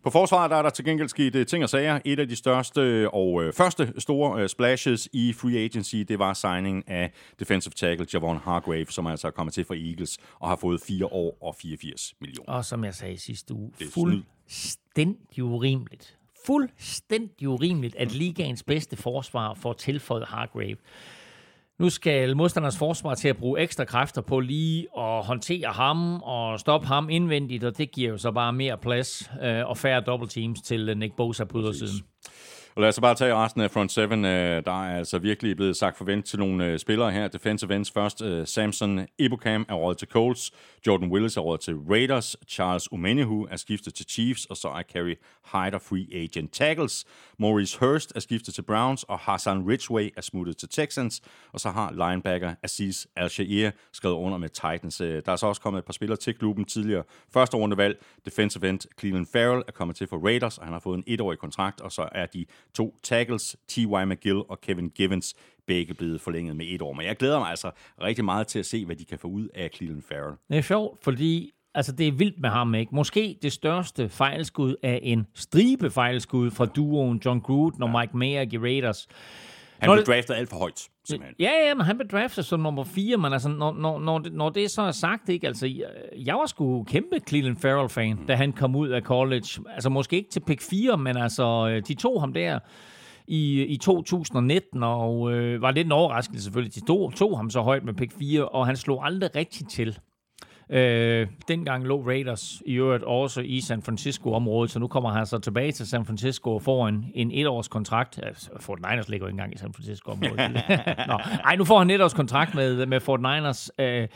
På forsvaret der er der til gengæld sket uh, ting og sager. Et af de største og uh, første store uh, splashes i free agency, det var signingen af defensive tackle Javon Hargrave, som altså er kommet til fra Eagles og har fået 4 år og 84 millioner. Og som jeg sagde sidste uge, fuldstændig urimeligt. Fuldstændig urimeligt, at ligaens bedste forsvar får tilføjet Hargrave. Nu skal modstanders forsvar til at bruge ekstra kræfter på lige at håndtere ham og stoppe ham indvendigt, og det giver jo så bare mere plads øh, og færre double teams til Nick Bosa på ydersiden. Og lad os bare tage resten af front seven. Øh, der er altså virkelig blevet sagt farvel til nogle øh, spillere her. Defensive ends først. Øh, Samson Ibukam er råd til Colts. Jordan Willis er råd til Raiders. Charles Umenihu er skiftet til Chiefs. Og så er Kerry Hyder free agent tackles. Maurice Hurst er skiftet til Browns. Og Hassan Ridgway er smuttet til Texans. Og så har linebacker Aziz Al-Shair skrevet under med Titans. Øh, der er så også kommet et par spillere til klubben tidligere. Første rundevalg. Defensive end Cleveland Farrell er kommet til for Raiders. Og han har fået en etårig kontrakt. Og så er de to tackles, T.Y. McGill og Kevin Givens, begge blevet forlænget med et år. Men jeg glæder mig altså rigtig meget til at se, hvad de kan få ud af Cleveland Farrell. Det er sjovt, fordi altså, det er vildt med ham, ikke? Måske det største fejlskud af en stribe fejlskud fra duoen John Gruden og Mike Mayer i Raiders. Han blev draftet alt for højt, simpelthen. Ja, ja, men han blev draftet som nummer 4, men altså, når, når, når, det, når det så er sagt, ikke, altså, jeg var sgu kæmpe Cleveland Farrell-fan, mm. da han kom ud af college. Altså, måske ikke til pick 4, men altså, de tog ham der i, i 2019, og øh, var lidt en overraskelse selvfølgelig. De tog, tog ham så højt med pick 4, og han slog aldrig rigtigt til. Øh, dengang lå Raiders i øvrigt også i San Francisco-området, så nu kommer han så tilbage til San Francisco og får en, en etårs kontrakt. Altså, Fort Niners ligger jo ikke engang i San Francisco-området. Nå, ej, nu får han en etårs kontrakt med, med Fort Niners, øh,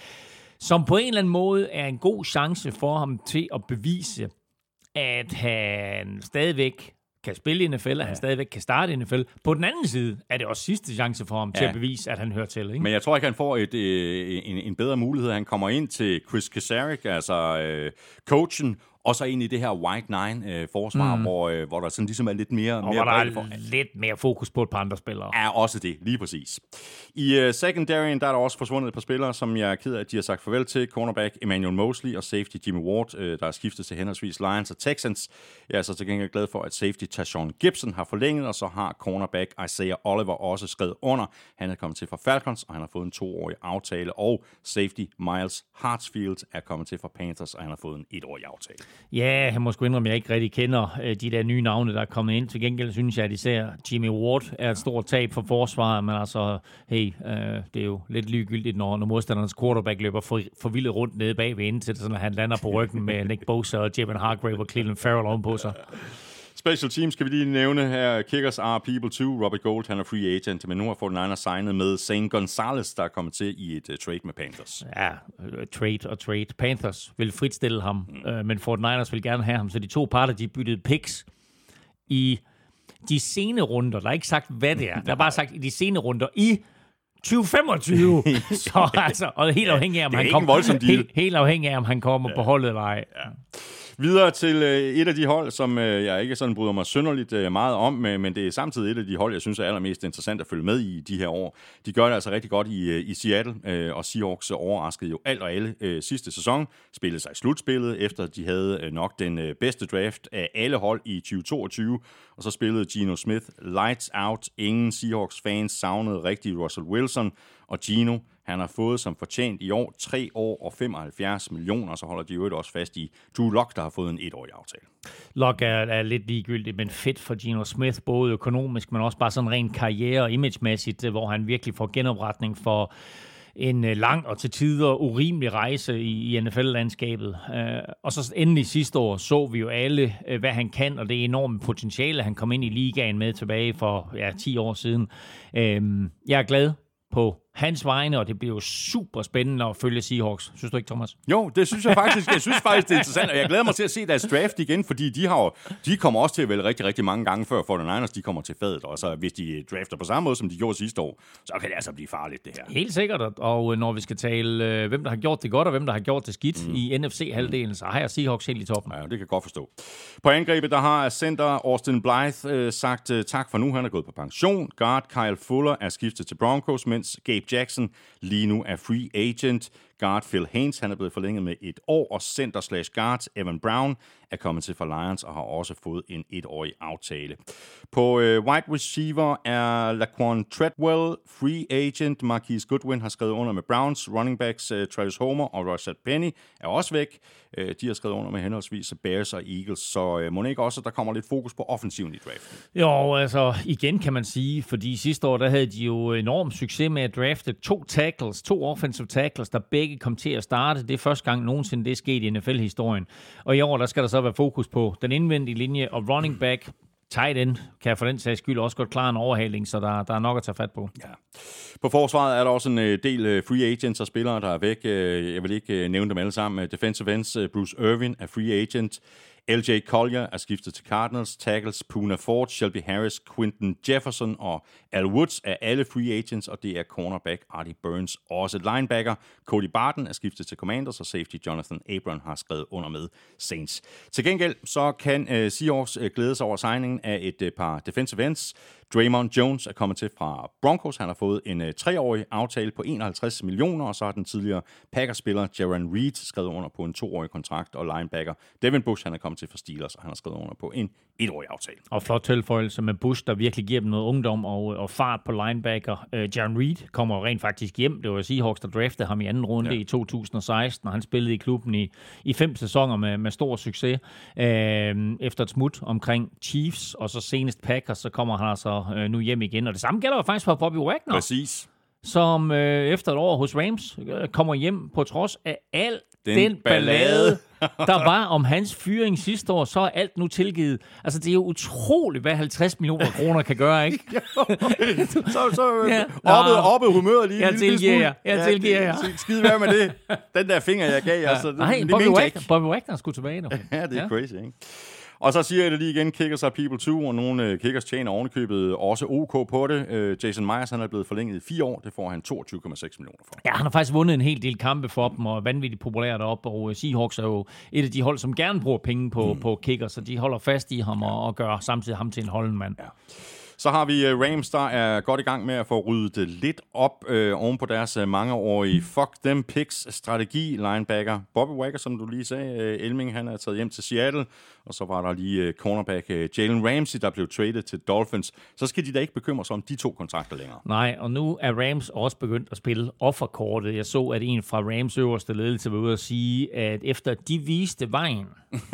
som på en eller anden måde er en god chance for ham til at bevise, at han stadigvæk kan spille i NFL, at ja. han stadigvæk kan starte i NFL. På den anden side er det også sidste chance for ham ja. til at bevise, at han hører til. Ikke? Men jeg tror ikke, han får et, øh, en, en bedre mulighed. Han kommer ind til Chris Kasarik, altså øh, coachen, og så ind i det her White Nine-forsvar, øh, mm. hvor, øh, hvor der sådan ligesom er lidt mere... Og mere hvor der er for. lidt mere fokus på et par andre spillere. Er også det, lige præcis. I uh, secondaryen, der er der også forsvundet et par spillere, som jeg er ked af, at de har sagt farvel til. Cornerback Emmanuel Mosley og safety Jimmy Ward, uh, der er skiftet til henholdsvis Lions og Texans. Jeg er så til gengæld glad for, at safety Tashawn Gibson har forlænget, og så har cornerback Isaiah Oliver også skrevet under. Han er kommet til fra Falcons, og han har fået en toårig aftale. Og safety Miles Hartsfield er kommet til fra Panthers, og han har fået en etårig aftale. Ja, jeg må sgu indrømme, at jeg ikke rigtig kender øh, de der nye navne, der er kommet ind. Til gengæld synes jeg, at især Jimmy Ward er et stort tab for forsvaret, men altså, hey, øh, det er jo lidt ligegyldigt, når, når modstandernes quarterback løber for, for vildt rundt nede bagved, indtil sådan, at han lander på ryggen med Nick Bosa og Jevon Hargrave og Cleveland Farrell ovenpå sig. Special teams skal vi lige nævne her. Kickers are people too. Robert Gold, han er free agent, men nu har 49ers signet med Zane Gonzalez, der er kommet til i et uh, trade med Panthers. Ja, uh, trade og trade. Panthers vil fritstille ham, mm. uh, men 49ers vil gerne have ham, så de to parter, de byttede picks i de sene runder. Der er ikke sagt, hvad det er. Der er bare sagt i de sene runder i 2025. så altså, og helt afhængig af, om han kommer, helt, helt afhængig af, om han kommer ja. på holdet eller ej. Ja. Videre til øh, et af de hold, som øh, jeg ikke sådan bryder mig synderligt øh, meget om, øh, men det er samtidig et af de hold, jeg synes er allermest interessant at følge med i de her år. De gør det altså rigtig godt i, øh, i Seattle, øh, og Seahawks overraskede jo alt og alle sidste sæson. Spillede sig i slutspillet, efter de havde nok den bedste draft af alle hold i 2022. Og så spillede Gino Smith lights out. Ingen Seahawks-fans savnede rigtig Russell Wilson, og Gino han har fået som fortjent i år 3 år og 75 millioner, så holder de jo også fast i Drew Lock, der har fået en etårig aftale. Lock er, er lidt ligegyldigt, men fedt for Gino Smith, både økonomisk, men også bare sådan rent karriere- og imagemæssigt, hvor han virkelig får genopretning for en øh, lang og til tider urimelig rejse i, i NFL-landskabet. Øh, og så endelig sidste år så vi jo alle, øh, hvad han kan, og det enorme potentiale, han kom ind i ligaen med tilbage for ja, 10 år siden. Øh, jeg er glad på hans vegne, og det bliver jo super spændende at følge Seahawks. Synes du ikke, Thomas? Jo, det synes jeg faktisk. Jeg synes faktisk, det er interessant, og jeg glæder mig til at se deres draft igen, fordi de, har jo, de kommer også til at vælge rigtig, rigtig mange gange før for den Niners, de kommer til fadet, og så hvis de drafter på samme måde, som de gjorde sidste år, så kan det altså blive farligt, det her. Helt sikkert, og øh, når vi skal tale, øh, hvem der har gjort det godt, og hvem der har gjort det skidt mm. i NFC-halvdelen, så har jeg Seahawks helt i toppen. Ja, det kan jeg godt forstå. På angrebet, der har center Austin Blythe øh, sagt øh, tak for nu, han er gået på pension. Guard Kyle Fuller er skiftet til Broncos, mens Gabe Jackson lige nu er free agent. Guard Phil Haynes, han er blevet forlænget med et år, og center slash guard Evan Brown er kommet til for Lions og har også fået en etårig aftale. På øh, wide receiver er Laquan Treadwell free agent. Marquise Goodwin har skrevet under med Browns. Running backs øh, Travis Homer og Rashad Penny er også væk. Øh, de har skrevet under med henholdsvis Bears og Eagles, så øh, må ikke også, at der kommer lidt fokus på offensiven i draften? Jo, altså igen kan man sige, fordi sidste år der havde de jo enorm succes med at drafte to tackles, to offensive tackles, der begge ikke kom til at starte. Det er første gang nogensinde, det er sket i NFL-historien. Og i år, der skal der så være fokus på den indvendige linje og running back, tight end kan for den sags skyld også godt klare en overhaling, så der, der er nok at tage fat på. Ja. På forsvaret er der også en øh, del øh, free agents og spillere, der er væk. Øh, jeg vil ikke nævne dem alle sammen. Defensive ends, Bruce Irvin er free agent. LJ Collier er skiftet til Cardinals, tackles Puna Ford, Shelby Harris, Quinton Jefferson og Al Woods er alle free agents, og det er cornerback Artie Burns også. Linebacker Cody Barton er skiftet til Commanders, og safety Jonathan Abram har skrevet under med Saints. Til gengæld så kan uh, Seahawks uh, glæde sig over signingen af et uh, par defensive ends. Draymond Jones er kommet til fra Broncos. Han har fået en uh, treårig aftale på 51 millioner, og så har den tidligere Packers-spiller Jaron Reed skrevet under på en toårig kontrakt, og linebacker Devin Bush han er kommet til for Steelers, og han har skrevet under på en etårig aftale. Og flot tilføjelse med Bush, der virkelig giver dem noget ungdom og, og fart på linebacker. Uh, Jaron Reed kommer rent faktisk hjem. Det var Seahawks, der draftede ham i anden runde ja. i 2016, og han spillede i klubben i, i fem sæsoner med, med stor succes. Uh, efter et smut omkring Chiefs, og så senest Packers, så kommer han altså uh, nu hjem igen. Og det samme gælder jo faktisk for Bobby Wagner. Præcis som øh, efter et år hos Rams øh, kommer hjem på trods af al den, den ballade, der var om hans fyring sidste år, så er alt nu tilgivet. Altså, det er jo utroligt, hvad 50 millioner kroner kan gøre, ikke? så så ja. oppe, oppe humøret lige. Jeg tilgiver jer. Jeg tilgiver jer. Ja, skide være med det. Den der finger, jeg gav jer. Ja. Altså, Nej, det, Bobby, Wagner, Bobby Wagner skulle tilbage nu. ja, det er ja. crazy, ikke? Og så siger jeg det lige igen, Kickers er people too, og nogle uh, Kickers tjener ovenikøbet også OK på det. Uh, Jason Myers han er blevet forlænget i fire år, det får han 22,6 millioner for. Ja, han har faktisk vundet en hel del kampe for dem, og er vanvittigt populær deroppe, og uh, Seahawks er jo et af de hold, som gerne bruger penge på, mm. på Kickers, så de holder fast i ham og, og gør samtidig ham til en holdenmand. Ja. Så har vi uh, Rams, der er godt i gang med at få ryddet lidt op uh, oven på deres uh, mangeårige fuck them picks strategi. Linebacker Bobby Wagner, som du lige sagde, Elming, han er taget hjem til Seattle. Og så var der lige cornerback Jalen Ramsey, der blev traded til Dolphins. Så skal de da ikke bekymre sig om de to kontrakter længere. Nej, og nu er Rams også begyndt at spille offerkortet. Jeg så, at en fra Rams øverste ledelse var ude at sige, at efter de viste vejen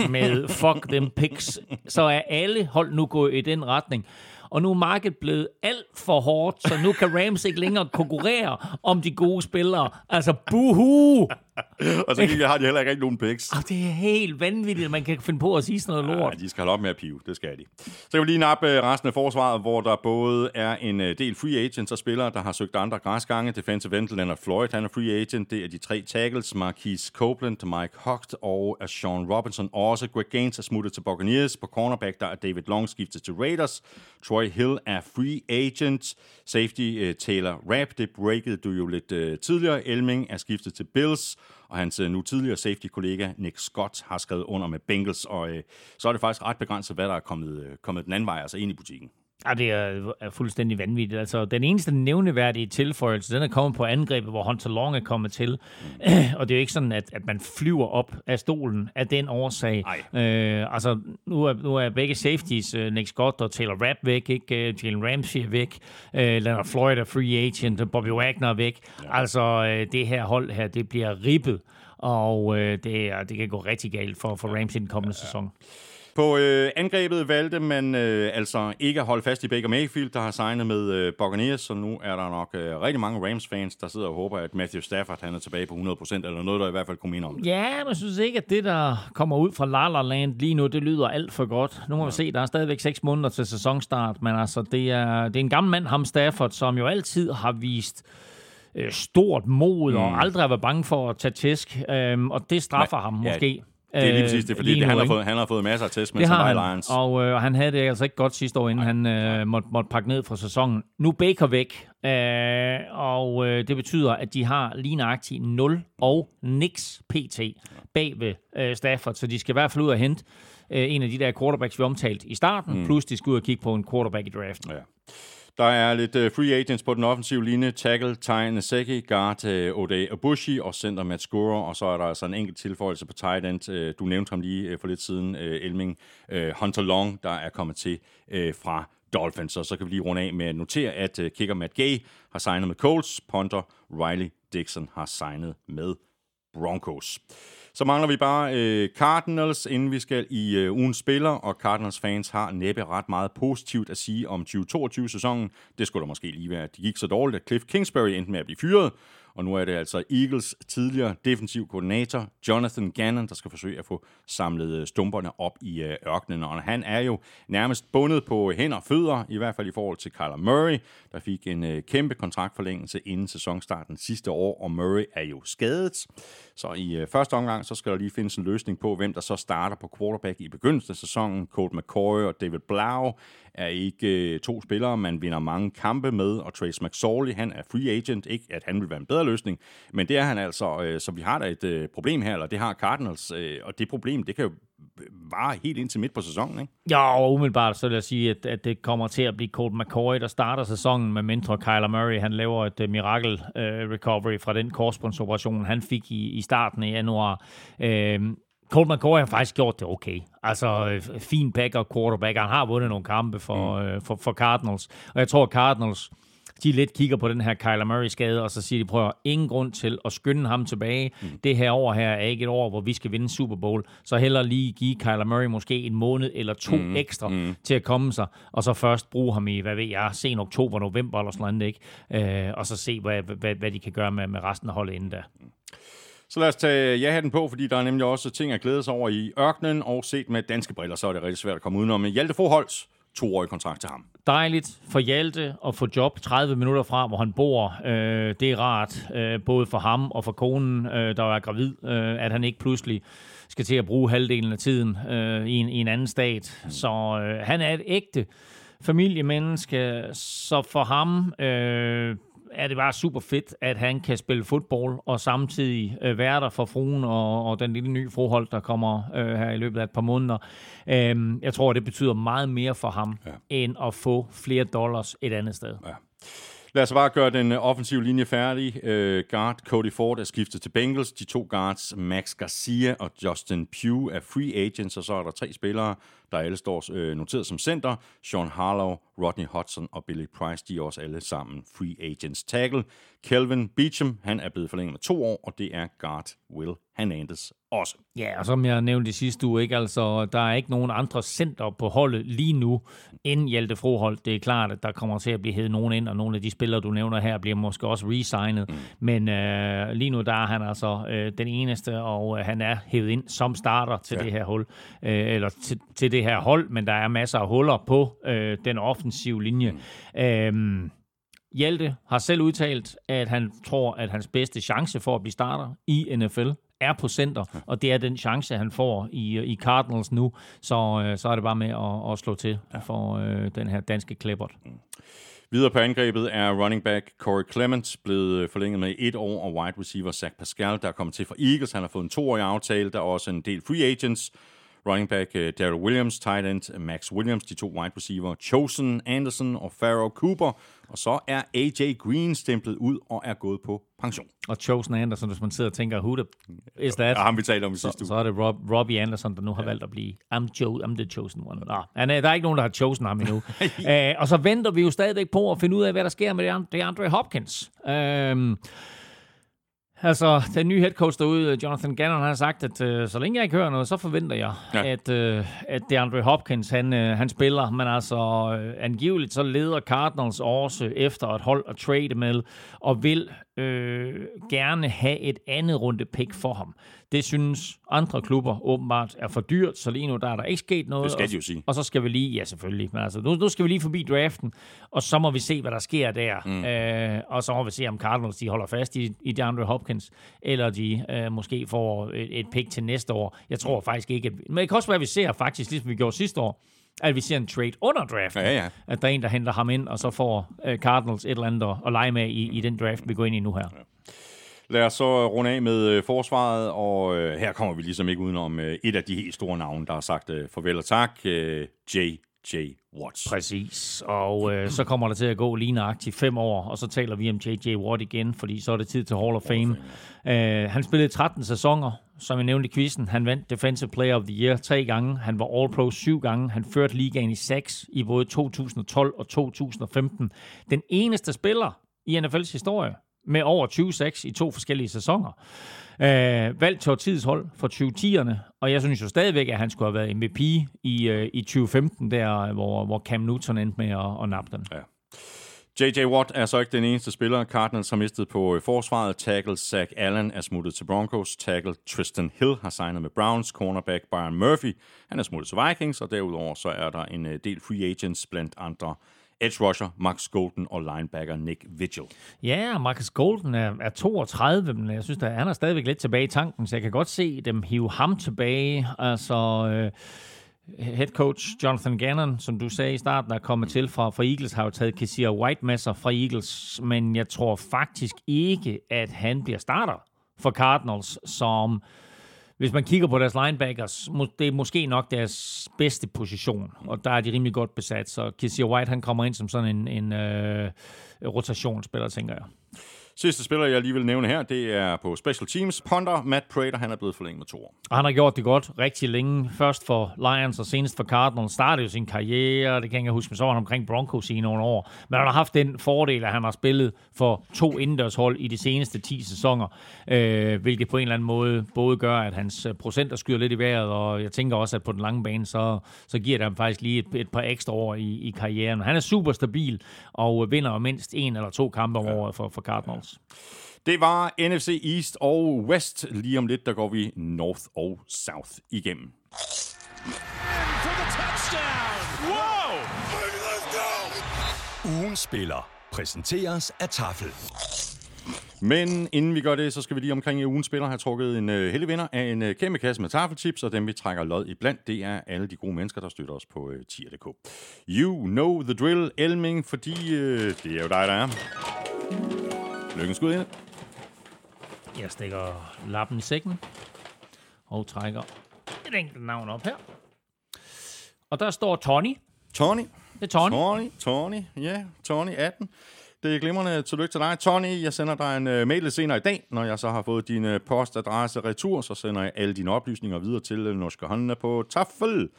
med fuck them picks, så er alle hold nu gået i den retning og nu er markedet blevet alt for hårdt, så nu kan Rams ikke længere konkurrere om de gode spillere. Altså, buhu! og så har de heller ikke nogen picks. Og det er helt vanvittigt, at man kan finde på at sige sådan noget lort. Ja, de skal holde op med at pive, det skal de. Så kan vi lige nappe øh, resten af forsvaret, hvor der både er en øh, del free agents og spillere, der har søgt andre græsgange. Defensive end Leonard Floyd, han er free agent. Det er de tre tackles, Marquise Copeland, Mike Hocht og Sean Robinson. Også Greg Gaines er smuttet til Buccaneers. På cornerback, der er David Long skiftet til Raiders. Troy Hill er free agent. Safety Taylor Rapp, det breakede du jo lidt tidligere. Elming er skiftet til Bills og hans øh, nu tidligere safety-kollega Nick Scott har skrevet under med Bengals, og øh, så er det faktisk ret begrænset, hvad der er kommet, øh, kommet den anden vej, altså ind i butikken. Ja, det er, er fuldstændig vanvittigt. Altså, den eneste nævneværdige tilføjelse, den er kommet på angrebet, hvor Hunter Long er kommet til. Og det er jo ikke sådan, at, at man flyver op af stolen af den årsag. Øh, altså, nu er, nu er begge safeties, uh, Nick Scott og Taylor Rapp væk, ikke? Uh, Jalen Ramsey er væk, uh, Leonard Floyd er free agent, Bobby Wagner er væk. Ja. Altså, uh, det her hold her, det bliver ribbet, og uh, det, det kan gå rigtig galt for, for Ramsey den kommende ja. sæson. På øh, angrebet valgte man øh, altså ikke at holde fast i Baker Mayfield, der har signet med øh, Buccaneers, så nu er der nok øh, rigtig mange Rams-fans, der sidder og håber, at Matthew Stafford han er tilbage på 100%, eller noget, der i hvert fald kunne minde om det. Ja, men jeg synes ikke, at det, der kommer ud fra La La Land lige nu, det lyder alt for godt. Nu må vi se, der er stadigvæk 6 måneder til sæsonstart, men altså, det er, det er en gammel mand, ham Stafford, som jo altid har vist øh, stort mod, mm. og aldrig har været bange for at tage tæsk, øh, og det straffer men, ham ja, måske. Det er lige præcis det, fordi det, han, har fået, han har fået masser af test med som Lions. Og øh, han havde det altså ikke godt sidste år, inden nej, han øh, måtte, måtte pakke ned fra sæsonen. Nu Baker væk, øh, og øh, det betyder, at de har lige nøjagtigt 0 og nix pt. bag ved øh, Stafford, så de skal i hvert fald ud og hente øh, en af de der quarterbacks, vi omtalt i starten, mm. plus de skal ud og kigge på en quarterback i draften. Ja. Der er lidt øh, free agents på den offensive linje. Tackle, Ty Naseki, guard uh, Ode Abushi og center Matt Scorer. Og så er der altså en enkelt tilføjelse på tight end. Øh, du nævnte ham lige for lidt siden, Elming. Uh, Hunter Long, der er kommet til fra Dolphins. Og så kan vi lige runde af med at notere, at kicker Matt Gay har signet med Colts. Punter Riley Dixon har signet med Broncos. Så mangler vi bare øh, Cardinals, inden vi skal i øh, ugens spiller, og Cardinals fans har næppe ret meget positivt at sige om 2022-sæsonen. Det skulle da måske lige være, at de gik så dårligt, at Cliff Kingsbury endte med at blive fyret, og nu er det altså Eagles tidligere defensiv koordinator, Jonathan Gannon, der skal forsøge at få samlet øh, stumperne op i øh, ørkenen. Og han er jo nærmest bundet på hænder og fødder, i hvert fald i forhold til Kyler Murray, der fik en øh, kæmpe kontraktforlængelse inden sæsonstarten sidste år, og Murray er jo skadet. Så i første omgang, så skal der lige findes en løsning på, hvem der så starter på quarterback i begyndelsen af sæsonen. Colt McCoy og David Blau er ikke to spillere, man vinder mange kampe med, og Trace McSorley, han er free agent. Ikke at han vil være en bedre løsning, men det er han altså. Så vi har da et problem her, eller det har Cardinals, og det problem, det kan jo vare helt indtil midt på sæsonen, ikke? Ja, og umiddelbart så vil jeg sige, at, at det kommer til at blive Colt McCoy, der starter sæsonen, med mindre Kyler Murray, han laver et uh, mirakel uh, recovery fra den korsbåndsoperation, han fik i, i starten af januar. Uh, Colt McCoy har faktisk gjort det okay. Altså, fin backer quarterback. Han har vundet nogle kampe for, mm. uh, for, for Cardinals. Og jeg tror, Cardinals de lidt kigger på den her Kyler Murray-skade, og så siger de, prøver ingen grund til at skynde ham tilbage. Mm. Det her år her er ikke et år, hvor vi skal vinde Super Bowl. Så heller lige give Kyler Murray måske en måned eller to mm. ekstra mm. til at komme sig, og så først bruge ham i, hvad ved jeg, sen oktober, november eller sådan noget, ikke? Øh, og så se, hvad, hvad, hvad de kan gøre med, med resten af holdet inden da. Så lad os tage ja-hatten på, fordi der er nemlig også ting at glæde sig over i ørkenen, og set med danske briller, så er det rigtig svært at komme udenom. Hjalte Forholds, toårig kontrakt til ham. Dejligt for Hjalte at få job 30 minutter fra, hvor han bor. Øh, det er rart, øh, både for ham og for konen, øh, der er gravid, øh, at han ikke pludselig skal til at bruge halvdelen af tiden øh, i, en, i en anden stat. Så øh, han er et ægte familiemenneske, så for ham... Øh, er det bare super fedt, at han kan spille fodbold og samtidig øh, være der for fruen og, og den lille nye forhold, der kommer øh, her i løbet af et par måneder. Øhm, jeg tror, det betyder meget mere for ham, ja. end at få flere dollars et andet sted. Ja. Lad os bare gøre den offensive linje færdig. Uh, guard Cody Ford er skiftet til Bengals. De to guards, Max Garcia og Justin Pugh, er free agents, og så er der tre spillere, der alle står uh, noteret som center. Sean Harlow, Rodney Hudson og Billy Price, de er også alle sammen free agents. Tackle Kelvin Beecham, han er blevet forlænget med to år, og det er guard Will Hernandez også. Ja, og som jeg nævnte i sidste uge, ikke? Altså, der er ikke nogen andre center på holdet lige nu end Hjalte Froholt. Det er klart, at der kommer til at blive hævet nogen ind, og nogle af de spillere, du nævner her, bliver måske også resignet. Mm. Men øh, lige nu, der er han altså øh, den eneste, og øh, han er hævet ind som starter til ja. det her hul, øh, eller til, til det her hold, men der er masser af huller på øh, den offensive linje. Mm. Øh, Hjalte har selv udtalt, at han tror, at hans bedste chance for at blive starter i NFL er på center, og det er den chance, han får i, i Cardinals nu. Så, øh, så er det bare med at, at slå til for øh, den her danske Kleppert. Mm. Videre på angrebet er running back Corey Clements blevet forlænget med et år, og wide receiver Zach Pascal, der er kommet til fra Eagles. Han har fået en toårig aftale. Der er også en del free agents running back uh, Daryl Williams, tight end Max Williams, de to wide receiver Chosen Anderson og Pharaoh Cooper. Og så er AJ Green stemplet ud og er gået på pension. Og Chosen Anderson, hvis man sidder og tænker, who the is that? Ja, ham vi talte om i sidste uge. Så er det Rob, Robbie Anderson, der nu har ja. valgt at blive, I'm, jo, I'm the chosen one. Nå, er, der er ikke nogen, der har chosen ham endnu. Æ, øh, og så venter vi jo stadigvæk på at finde ud af, hvad der sker med DeAndre Hopkins. Øhm, altså, den nye head coach derude, Jonathan Gannon, har sagt, at uh, så længe jeg ikke hører noget, så forventer jeg, Ja. at, uh, at DeAndre Hopkins, han, uh, han spiller. Men altså, uh, angiveligt så leder Cardinals også efter et hold at trade med, og vil øh, gerne have et andet runde pick for ham. Det synes andre klubber åbenbart er for dyrt, så lige nu der er der ikke sket noget. Det skal og- de jo sige. og så skal vi lige, ja selvfølgelig, men altså, nu, nu skal vi lige forbi draften, og så må vi se, hvad der sker der. Mm. Øh, og så må vi se, om Cardinals de holder fast i, i DeAndre Hopkins, eller de øh, måske får et, et pick til næste år. Jeg tror faktisk ikke, at, men det kan også være, at vi ser faktisk, ligesom vi gjorde sidste år, at vi ser en trade under draften. Ja, ja. At der er en, der henter ham ind, og så får øh, Cardinals et eller andet at, at lege med i, i den draft, vi går ind i nu her. Lad os så øh, runde af med øh, forsvaret, og øh, her kommer vi ligesom ikke udenom et af de helt store navne, der har sagt farvel og tak, J.J. Watts. Præcis, og øh, så kommer der til at gå lige nøjagtigt fem år, og så taler vi om J.J. Watt igen, fordi så er det tid til Hall of Fame. Øh, han spillede 13 sæsoner, som jeg nævnte i quizzen. Han vandt Defensive Player of the Year tre gange. Han var All-Pro syv gange. Han førte ligaen i seks i både 2012 og 2015. Den eneste spiller i NFL's historie med over 20-6 i to forskellige sæsoner. Øh, valgt til årtidets hold for 2010'erne, og jeg synes jo stadigvæk, at han skulle have været MVP i, øh, i 2015, der hvor, hvor Cam Newton endte med at, at nappe den. Ja. J.J. Watt er så ikke den eneste spiller, Cardinals har mistet på øh, forsvaret. Tackle Zach Allen er smuttet til Broncos. Tackle Tristan Hill har signet med Browns. Cornerback Byron Murphy, han er smuttet til Vikings. Og derudover så er der en øh, del free agents blandt andre edge rusher Max Golden og linebacker Nick Vigil. Ja, Marcus Golden er, er 32, men jeg synes, at han er stadigvæk lidt tilbage i tanken, så jeg kan godt se dem hive ham tilbage. Altså, øh, head coach Jonathan Gannon, som du sagde i starten, er kommet til fra, fra Eagles, har jo taget Kessier White med sig fra Eagles, men jeg tror faktisk ikke, at han bliver starter for Cardinals, som hvis man kigger på deres linebackers, må- det er måske nok deres bedste position, og der er de rimelig godt besat. Så Kessier White, han kommer ind som sådan en, en øh, rotationsspiller, tænker jeg. Sidste spiller, jeg lige vil nævne her, det er på Special Teams. Punter Matt Prater, han er blevet forlænget med to år. Og han har gjort det godt rigtig længe. Først for Lions og senest for Cardinals. Startede jo sin karriere, det kan jeg huske, men så var han omkring Broncos i nogle år. Men han har haft den fordel, at han har spillet for to indendørshold i de seneste 10 sæsoner, øh, hvilket på en eller anden måde både gør, at hans øh, procenter skyder lidt i vejret, og jeg tænker også, at på den lange bane, så, så giver det ham faktisk lige et, et par ekstra år i, i karrieren. Han er super stabil og vinder mindst en eller to kampe om året for, for Cardinals. Det var NFC East og West. Lige om lidt, der går vi North og South igennem. Ugen spiller præsenteres af Tafel. Men inden vi gør det, så skal vi lige omkring i ugens spiller have trukket en øh, heldig vinder af en øh, kæmpe kasse med tafelchips, og dem vi trækker lod i blandt, det er alle de gode mennesker, der støtter os på øh, tier.dk. You know the drill, Elming, fordi øh, det er jo dig, der er. Lykkens skud ind. Jeg stikker lappen i sækken og trækker et enkelt navn op her. Og der står Tony. Tony. Det er Tony. Tony, Tony, ja, Tony 18. Det er glimrende. Tillykke til dig, Tony. Jeg sender dig en uh, mail lidt senere i dag. Når jeg så har fået din uh, postadresse retur, så sender jeg alle dine oplysninger videre til uh, Norske Håndene på Tafel.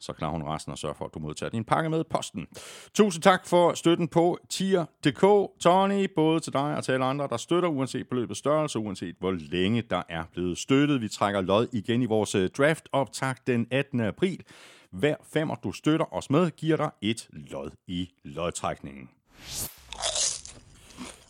Så klarer hun resten og sørger for, at du modtager din pakke med posten. Tusind tak for støtten på tier.dk, Tony, både til dig og til alle andre, der støtter, uanset beløbets størrelse, uanset hvor længe der er blevet støttet. Vi trækker lod igen i vores øh, draft-optag den 18. april. Hver femmer, du støtter os med, giver dig et lod i lodtrækningen.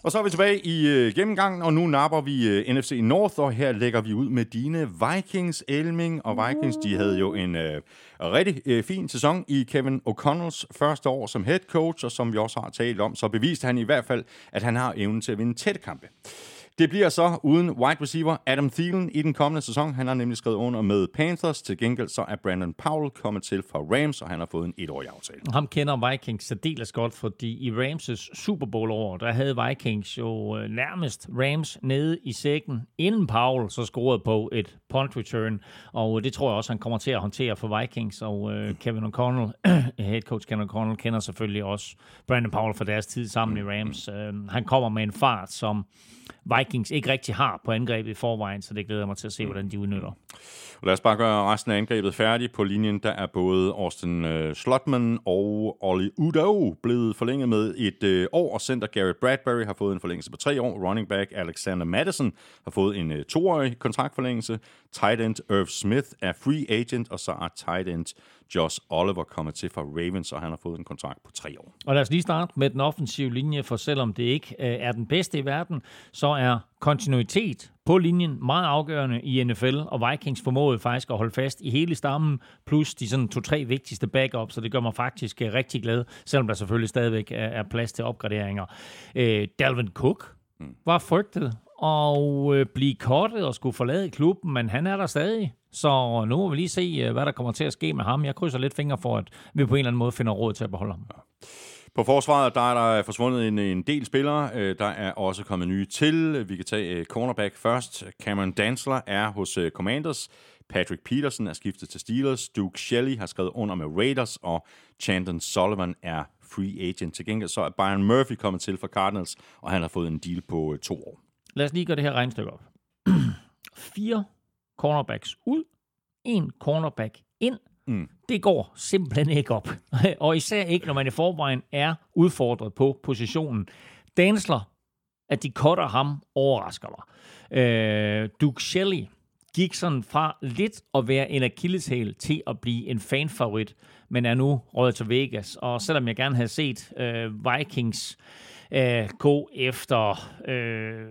Og så er vi tilbage i øh, gennemgangen, og nu napper vi øh, NFC North, og her lægger vi ud med dine Vikings, Elming. Og Vikings, de havde jo en øh, rigtig øh, fin sæson i Kevin O'Connells første år som head coach, og som vi også har talt om, så beviste han i hvert fald, at han har evnen til at vinde tætte kampe. Det bliver så uden wide receiver Adam Thielen i den kommende sæson. Han har nemlig skrevet under med Panthers. Til gengæld så er Brandon Powell kommet til fra Rams, og han har fået en etårig aftale. Ham kender Vikings særdeles godt, fordi i Rams' Super Bowl år, der havde Vikings jo øh, nærmest Rams nede i sækken, inden Powell så scorede på et punt return, og det tror jeg også, han kommer til at håndtere for Vikings, og øh, Kevin O'Connell, head coach Kevin O'Connell, kender selvfølgelig også Brandon Powell fra deres tid sammen i Rams. Øh, han kommer med en fart, som Vikings ikke rigtig har på angrebet i forvejen, så det glæder jeg mig til at se, hvordan de udnytter. Og lad os bare gøre resten af angrebet færdigt. På linjen der er både Austin øh, Slotman og Ollie Udo blevet forlænget med et øh, år, og center Garrett Bradbury har fået en forlængelse på tre år. Running back Alexander Madison har fået en øh, toårig kontraktforlængelse. Tight end Irv Smith er free agent, og så er tight end Josh Oliver kommet til fra Ravens, og han har fået en kontrakt på tre år. Og lad os lige starte med den offensive linje, for selvom det ikke øh, er den bedste i verden, så er kontinuitet på linjen meget afgørende i NFL, og Vikings formåede faktisk at holde fast i hele stammen, plus de sådan to-tre vigtigste backups, så det gør mig faktisk øh, rigtig glad, selvom der selvfølgelig stadigvæk er, plads til opgraderinger. Øh, Dalvin Cook var frygtet og øh, blive kortet og skulle forlade klubben, men han er der stadig. Så nu må vi lige se, øh, hvad der kommer til at ske med ham. Jeg krydser lidt fingre for, at vi på en eller anden måde finder råd til at beholde ham. På forsvaret, der er der forsvundet en, en del spillere. Øh, der er også kommet nye til. Vi kan tage øh, cornerback først. Cameron Dansler er hos øh, Commanders. Patrick Peterson er skiftet til Steelers. Duke Shelley har skrevet under med Raiders. Og Chandon Sullivan er free agent. Til gengæld så er Byron Murphy kommet til for Cardinals, og han har fået en deal på to år. Lad os lige gøre det her regnstykke op. Fire cornerbacks ud, en cornerback ind. Mm. Det går simpelthen ikke op. og især ikke, når man i forvejen er udfordret på positionen. Dansler, at de cutter ham, overrasker mig. Øh, Duke Shelley gik sådan fra lidt at være en akilleshæl til at blive en fanfavorit, men er nu røget til Vegas. Og selvom jeg gerne havde set øh, Vikings øh, gå efter øh,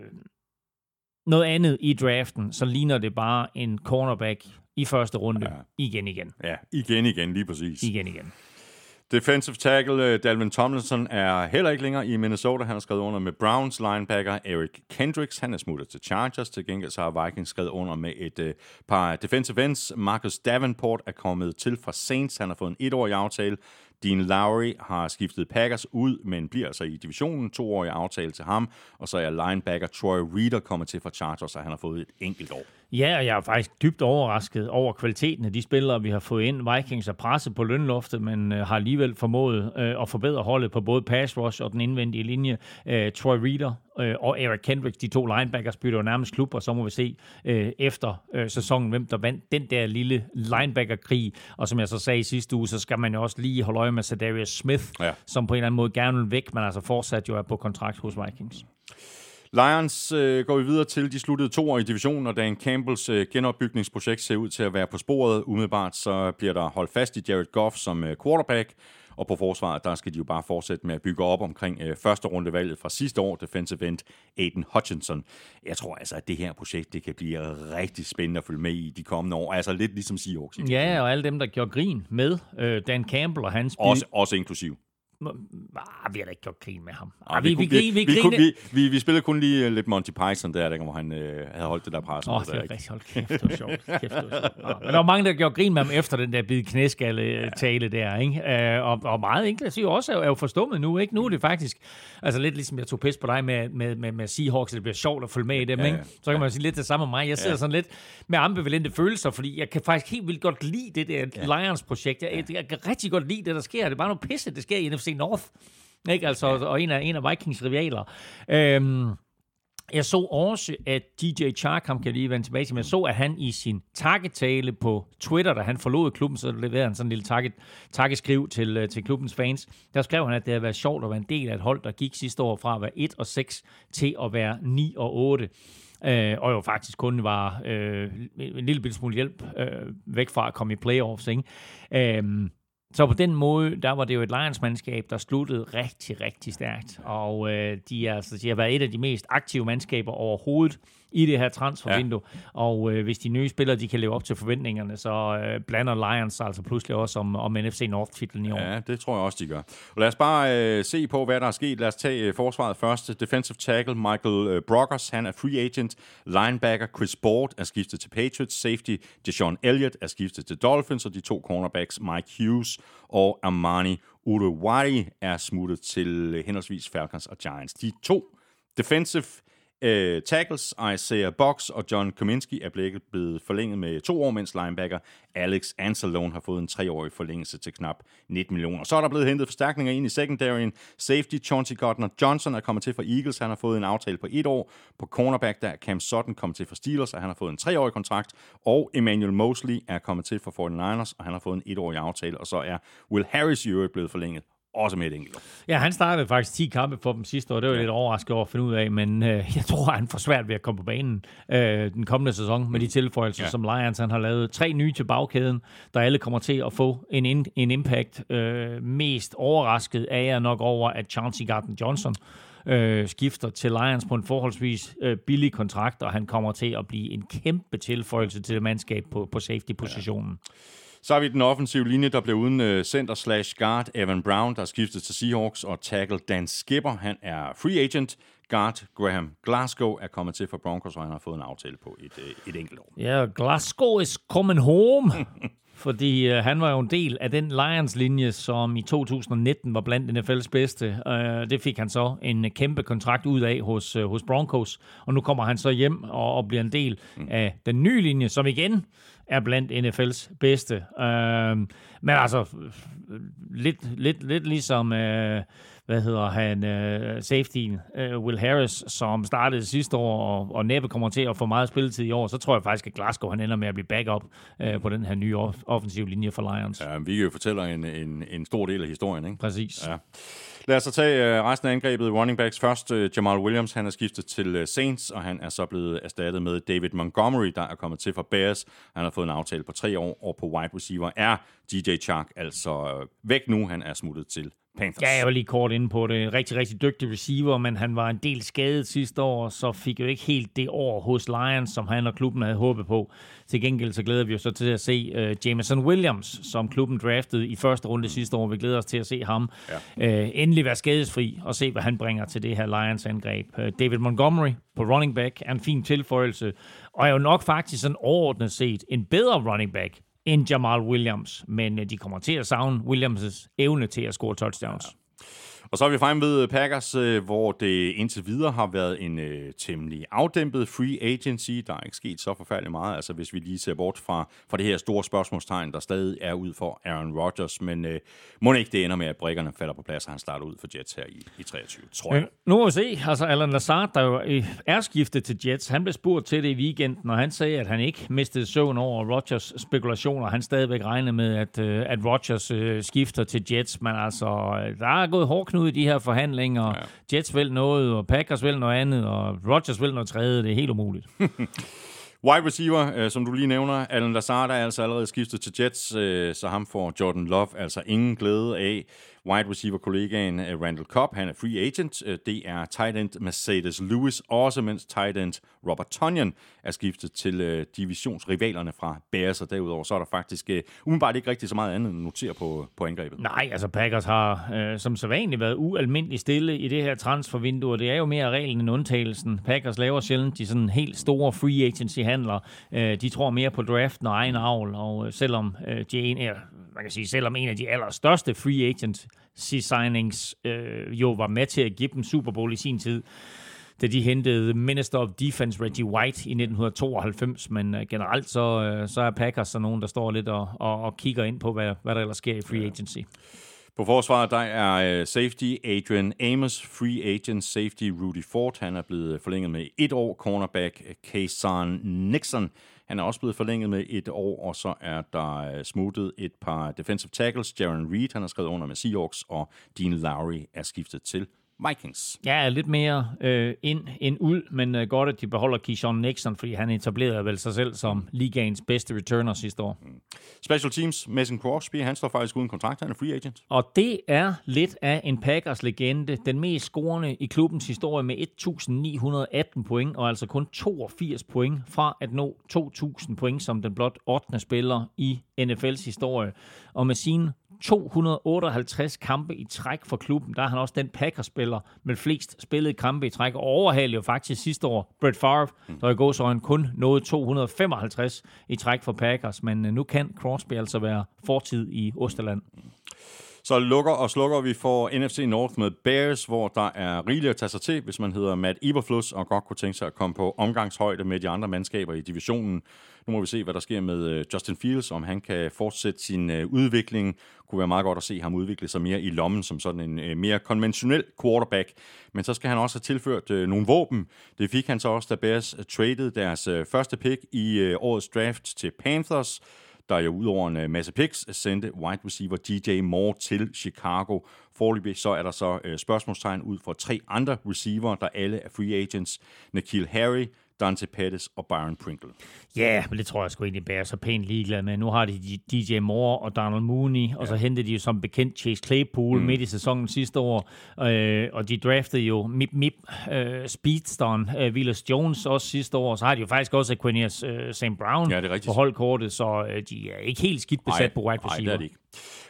noget andet i draften, så ligner det bare en cornerback i første runde ja. igen igen. Ja, igen igen, lige præcis. Igen igen. Defensive tackle øh, Dalvin Tomlinson er heller ikke længere i Minnesota. Han har skrevet under med Browns linebacker Eric Kendricks. Han er smuttet til Chargers. Til gengæld så har Vikings skrevet under med et uh, par defensive ends. Marcus Davenport er kommet til fra Saints. Han har fået en etårig aftale. Dean Lowry har skiftet Packers ud, men bliver altså i divisionen. Toårig aftale til ham. Og så er linebacker Troy Reader kommet til fra Chargers, og han har fået et enkelt år. Ja, og jeg er faktisk dybt overrasket over kvaliteten af de spillere, vi har fået ind. Vikings er presset på lønloftet, men øh, har alligevel formået øh, at forbedre holdet på både pass rush og den indvendige linje. Øh, Troy Reader øh, og Eric Kendricks, de to linebackers, bytter jo nærmest klub, og så må vi se øh, efter øh, sæsonen, hvem der vandt den der lille linebacker-krig. Og som jeg så sagde i sidste uge, så skal man jo også lige holde øje med Sadarius Smith, Ja. som på en eller anden måde gerne vil væk, men altså fortsat jo er på kontrakt hos Vikings. Lions øh, går vi videre til. De sluttede to år i divisionen, og Dan Campbells øh, genopbygningsprojekt ser ud til at være på sporet. Umiddelbart så bliver der holdt fast i Jared Goff som øh, quarterback, og på forsvaret, der skal de jo bare fortsætte med at bygge op omkring øh, første rundevalget fra sidste år, defensive end Aiden Hutchinson. Jeg tror altså, at det her projekt, det kan blive rigtig spændende at følge med i de kommende år. Altså lidt ligesom Seahawks. Ja, og alle dem, der gjorde grin med øh, Dan Campbell og hans Også, også inklusiv. Ah, vi har da ikke gjort grin med ham. Ah, Ah, vi, vi, vi, vi, vi, kunne- griner- vi, vi, vi spillede kun lige øh, lidt Monty Python der, der hvor han øh, havde holdt det der pres. Åh, oh, det var rigtig hold kæft, det var sjovt. Kæft, det var sjovt. Nå, Men der var mange, der gjorde grin med ham efter den der bid knæskalle tale der, ikke? Øh, og, og meget inklusiv også er jo, er jo forstummet nu, ikke? Nu er det faktisk, altså lidt ligesom jeg tog pis på dig med, med, med, med Seahawks, det bliver sjovt at følge med i dem, Ja, ikke? ja. Så kan man jo sige lidt det samme med mig. Jeg sidder Ja. sådan lidt med ambivalente følelser, fordi jeg kan faktisk helt vildt godt lide det der Lions-projekt. Jeg, jeg, jeg kan rigtig godt lide det, der sker. Det er bare noget pisse, det sker i NFC North. Ikke? Altså, og en af, en af Vikings rivaler. Øhm, jeg så også, at DJ Chark, ham kan lige vende tilbage til, men jeg så, at han i sin takketale på Twitter, da han forlod klubben, så leverede han sådan en lille takket, takkeskriv til, øh, til klubbens fans. Der skrev han, at det havde været sjovt at være en del af et hold, der gik sidste år fra at være 1 og 6 til at være 9 og 8. Øh, og jo faktisk kun var øh, en lille smule hjælp øh, væk fra at komme i playoffs. Ikke? Øh, så på den måde, der var det jo et Lions-mandskab, der sluttede rigtig, rigtig stærkt. Og øh, de, er, altså, de har været et af de mest aktive mandskaber overhovedet i det her transfervindue. Ja. Og øh, hvis de nye spillere de kan leve op til forventningerne, så øh, blander Lions altså pludselig også om, om NFC North-titlen i år. Ja, det tror jeg også, de gør. Og lad os bare øh, se på, hvad der er sket. Lad os tage øh, forsvaret først. Defensive tackle Michael øh, Brockers, han er free agent. Linebacker Chris Board er skiftet til Patriots. Safety Deshaun Elliott er skiftet til Dolphins. Og de to cornerbacks Mike Hughes og Armani Uruguay er smuttet til øh, henholdsvis Falcons og Giants. De to defensive Øh, tackles, Isaiah Box og John Kominski er blevet forlænget med to år, mens linebacker Alex Anzalone har fået en treårig forlængelse til knap 19 millioner. Så er der blevet hentet forstærkninger ind i secondaryen. Safety Chauncey Gardner Johnson er kommet til fra Eagles. Han har fået en aftale på et år. På cornerback der er Cam Sutton kommet til fra Steelers, og han har fået en treårig kontrakt. Og Emmanuel Mosley er kommet til fra 49ers, og han har fået en etårig aftale. Og så er Will Harris i øvrigt blevet forlænget også med et enkelt. Ja, han startede faktisk 10 kampe for dem sidste år. Det var jeg lidt overrasket over at finde ud af, men øh, jeg tror, han får svært ved at komme på banen øh, den kommende sæson med de tilføjelser, ja. som Lions han har lavet. Tre nye til bagkæden, der alle kommer til at få en, in, en impact. Øh, mest overrasket er jeg nok over, at Chauncey Gardner-Johnson øh, skifter til Lions på en forholdsvis øh, billig kontrakt, og han kommer til at blive en kæmpe tilføjelse til det mandskab på, på safety-positionen. Ja. Så har vi den offensive linje, der bliver uden uh, center slash guard Evan Brown, der er skiftet til Seahawks, og tackle Dan Skipper, han er free agent. Guard Graham Glasgow er kommet til for Broncos, og han har fået en aftale på et, uh, et enkelt år. Ja, yeah, Glasgow is coming home. fordi uh, han var jo en del af den Lions-linje, som i 2019 var blandt NFL's bedste. Uh, det fik han så en kæmpe kontrakt ud af hos, uh, hos Broncos, og nu kommer han så hjem og, og bliver en del mm. af den nye linje, som igen er blandt NFL's bedste. Øh, men altså, lidt, lidt, lidt ligesom, Øh, hvad hedder han, uh, safety uh, Will Harris, som startede sidste år, og, og næppe kommer til at få meget spilletid i år, så tror jeg faktisk, at Glasgow han ender med at blive backup uh, på den her nye off- offensive linje for Lions. Ja, vi jo fortæller en, en, en stor del af historien, ikke? Præcis. Ja. Lad os så tage uh, resten af angrebet. Running backs først. Uh, Jamal Williams, han er skiftet til uh, Saints, og han er så blevet erstattet med David Montgomery, der er kommet til fra Bears. Han har fået en aftale på tre år, og på wide receiver er DJ Chark altså væk nu. Han er smuttet til Panthers. Ja, jeg var lige kort inde på det. Rigtig, rigtig dygtig receiver, men han var en del skadet sidste år, så fik jo ikke helt det år hos Lions, som han og klubben havde håbet på. Til gengæld så glæder vi os så til at se uh, Jameson Williams, som klubben draftede i første runde sidste år. Vi glæder os til at se ham ja. uh, endelig være skadesfri og se, hvad han bringer til det her Lions-angreb. Uh, David Montgomery på running back er en fin tilføjelse, og er jo nok faktisk sådan overordnet set en bedre running back end Jamal Williams, men øh, de kommer til at savne Williams' evne til at score touchdowns. Ja. Og så er vi fremme ved øh, Packers, øh, hvor det indtil videre har været en øh, temmelig afdæmpet free agency. Der er ikke sket så forfærdeligt meget, altså hvis vi lige ser bort fra, fra det her store spørgsmålstegn, der stadig er ud for Aaron Rodgers. Men øh, må ikke det ender med, at brikkerne falder på plads, og han starter ud for Jets her i, i 23, tror jeg. nu må vi se. Altså Alan Lazard, der jo øh, er skiftet til Jets, han blev spurgt til det i weekenden, og han sagde, at han ikke mistede søvn over Rodgers spekulationer. Han stadigvæk regnede med, at, øh, at Rodgers øh, skifter til Jets, men altså, der er gået hårdt ud i de her forhandlinger. Ja. Jets vil noget, og Packers vil noget andet, og Rodgers vil noget tredje. Det er helt umuligt. Wide receiver, øh, som du lige nævner, Alan Lazard er altså allerede skiftet til Jets, øh, så ham får Jordan Love altså ingen glæde af wide receiver-kollegaen øh, Randall Cobb, han er free agent. Øh, det er tight end Mercedes Lewis, også mens tight end Robert Tonyan er skiftet til øh, divisionsrivalerne fra Bears, og derudover så er der faktisk umiddelbart ikke rigtig så meget andet end notere på, på angrebet. Nej, altså Packers har øh, som så vanligt været ualmindeligt stille i det her transfervindue, og det er jo mere reglen end undtagelsen. Packers laver sjældent de sådan helt store free agency-handler. Øh, de tror mere på draften og egen avl, og selvom øh, de er man kan sige, selvom en af de allerstørste free agent signings øh, jo var med til at give dem Super Bowl i sin tid, da de hentede Minister of Defense Reggie White i 1992, men øh, generelt så, øh, så er Packers så nogen, der står lidt og, og, og kigger ind på, hvad, hvad der ellers sker i free agency. På forsvaret, der er uh, safety Adrian Amos, free agent safety Rudy Ford. Han er blevet forlænget med et år. Cornerback Kaysan Nixon han er også blevet forlænget med et år, og så er der øh, smuttet et par defensive tackles. Jaron Reed, han har skrevet under med Seahawks, og Dean Lowry er skiftet til Vikings. Ja, lidt mere øh, ind end ud, men øh, godt, at de beholder Keyshawn Nixon, fordi han etablerede vel sig selv som ligaens bedste returner sidste år. Mm. Special Teams, Mason Crosby, han står faktisk uden kontrakt, han er free agent. Og det er lidt af en Packers legende, den mest scorende i klubbens historie med 1.918 point, og altså kun 82 point fra at nå 2.000 point som den blot 8. spiller i NFL's historie. Og med sine 258 kampe i træk for klubben. Der er han også den Packers-spiller med flest spillede kampe i træk, og overhalede jo faktisk sidste år Brett Favre, mm. der i gåsøjne kun nåede 255 i træk for Packers, men øh, nu kan Crosby altså være fortid i Osterland. Så lukker og slukker vi for NFC North med Bears, hvor der er rigeligt at tage sig til, hvis man hedder Matt Eberflus og godt kunne tænke sig at komme på omgangshøjde med de andre mandskaber i divisionen. Nu må vi se, hvad der sker med øh, Justin Fields, om han kan fortsætte sin øh, udvikling. Det Kunne være meget godt at se ham udvikle sig mere i lommen som sådan en øh, mere konventionel quarterback. Men så skal han også have tilført nogle våben. Det fik han så også, da Bears traded deres første pick i årets draft til Panthers der jo udover en øh, masse picks sendte wide receiver DJ Moore til Chicago. Forløbig så er der så øh, spørgsmålstegn ud for tre andre receiver, der alle er free agents. Nikhil Harry, Dante Pettis og Byron Pringle. Ja, yeah, men det tror jeg sgu egentlig bærer så pænt ligeglad med. Nu har de DJ Moore og Donald Mooney, ja. og så hentede de jo som bekendt Chase Claypool mm. midt i sæsonen sidste år, øh, og de draftede jo Mip Mip øh, Speedstone, øh, Willis Jones også sidste år, så har de jo faktisk også Aquinius øh, St. Brown ja, på holdkortet, så øh, de er ikke helt skidt besat Ej, på wide receiver. Nej, det er de ikke.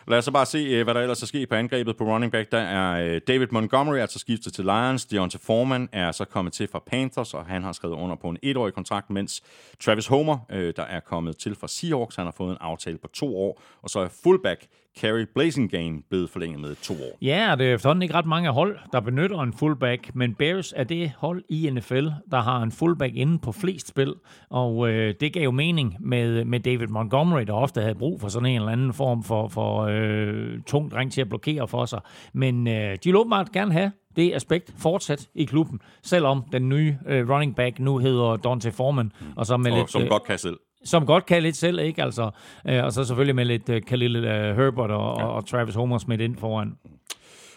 Lad os så bare se, øh, hvad der ellers er sket på angrebet på running back. Der er øh, David Montgomery, altså skiftet til Lions. Deontay Foreman er så kommet til fra Panthers, og han har skrevet under på en etårig kontrakt, mens Travis Homer, øh, der er kommet til fra Seahawks, han har fået en aftale på to år. Og så er fullback Carrie Blasingame blevet forlænget med to år. Ja, og det er efterhånden ikke ret mange hold, der benytter en fullback, men Bears er det hold i NFL, der har en fullback inde på flest spil, og øh, det gav jo mening med, med David Montgomery, der ofte havde brug for sådan en eller anden form for, for øh, tung dreng til at blokere for sig. Men øh, de vil åbenbart gerne have det aspekt fortsat i klubben, selvom den nye øh, running back nu hedder Dante Foreman. Og, så med og lidt, som øh, godt kan selv som godt kan lidt selv, ikke? Altså, øh, og så selvfølgelig med lidt øh, Khalil øh, Herbert og, ja. og Travis Homer smidt ind foran.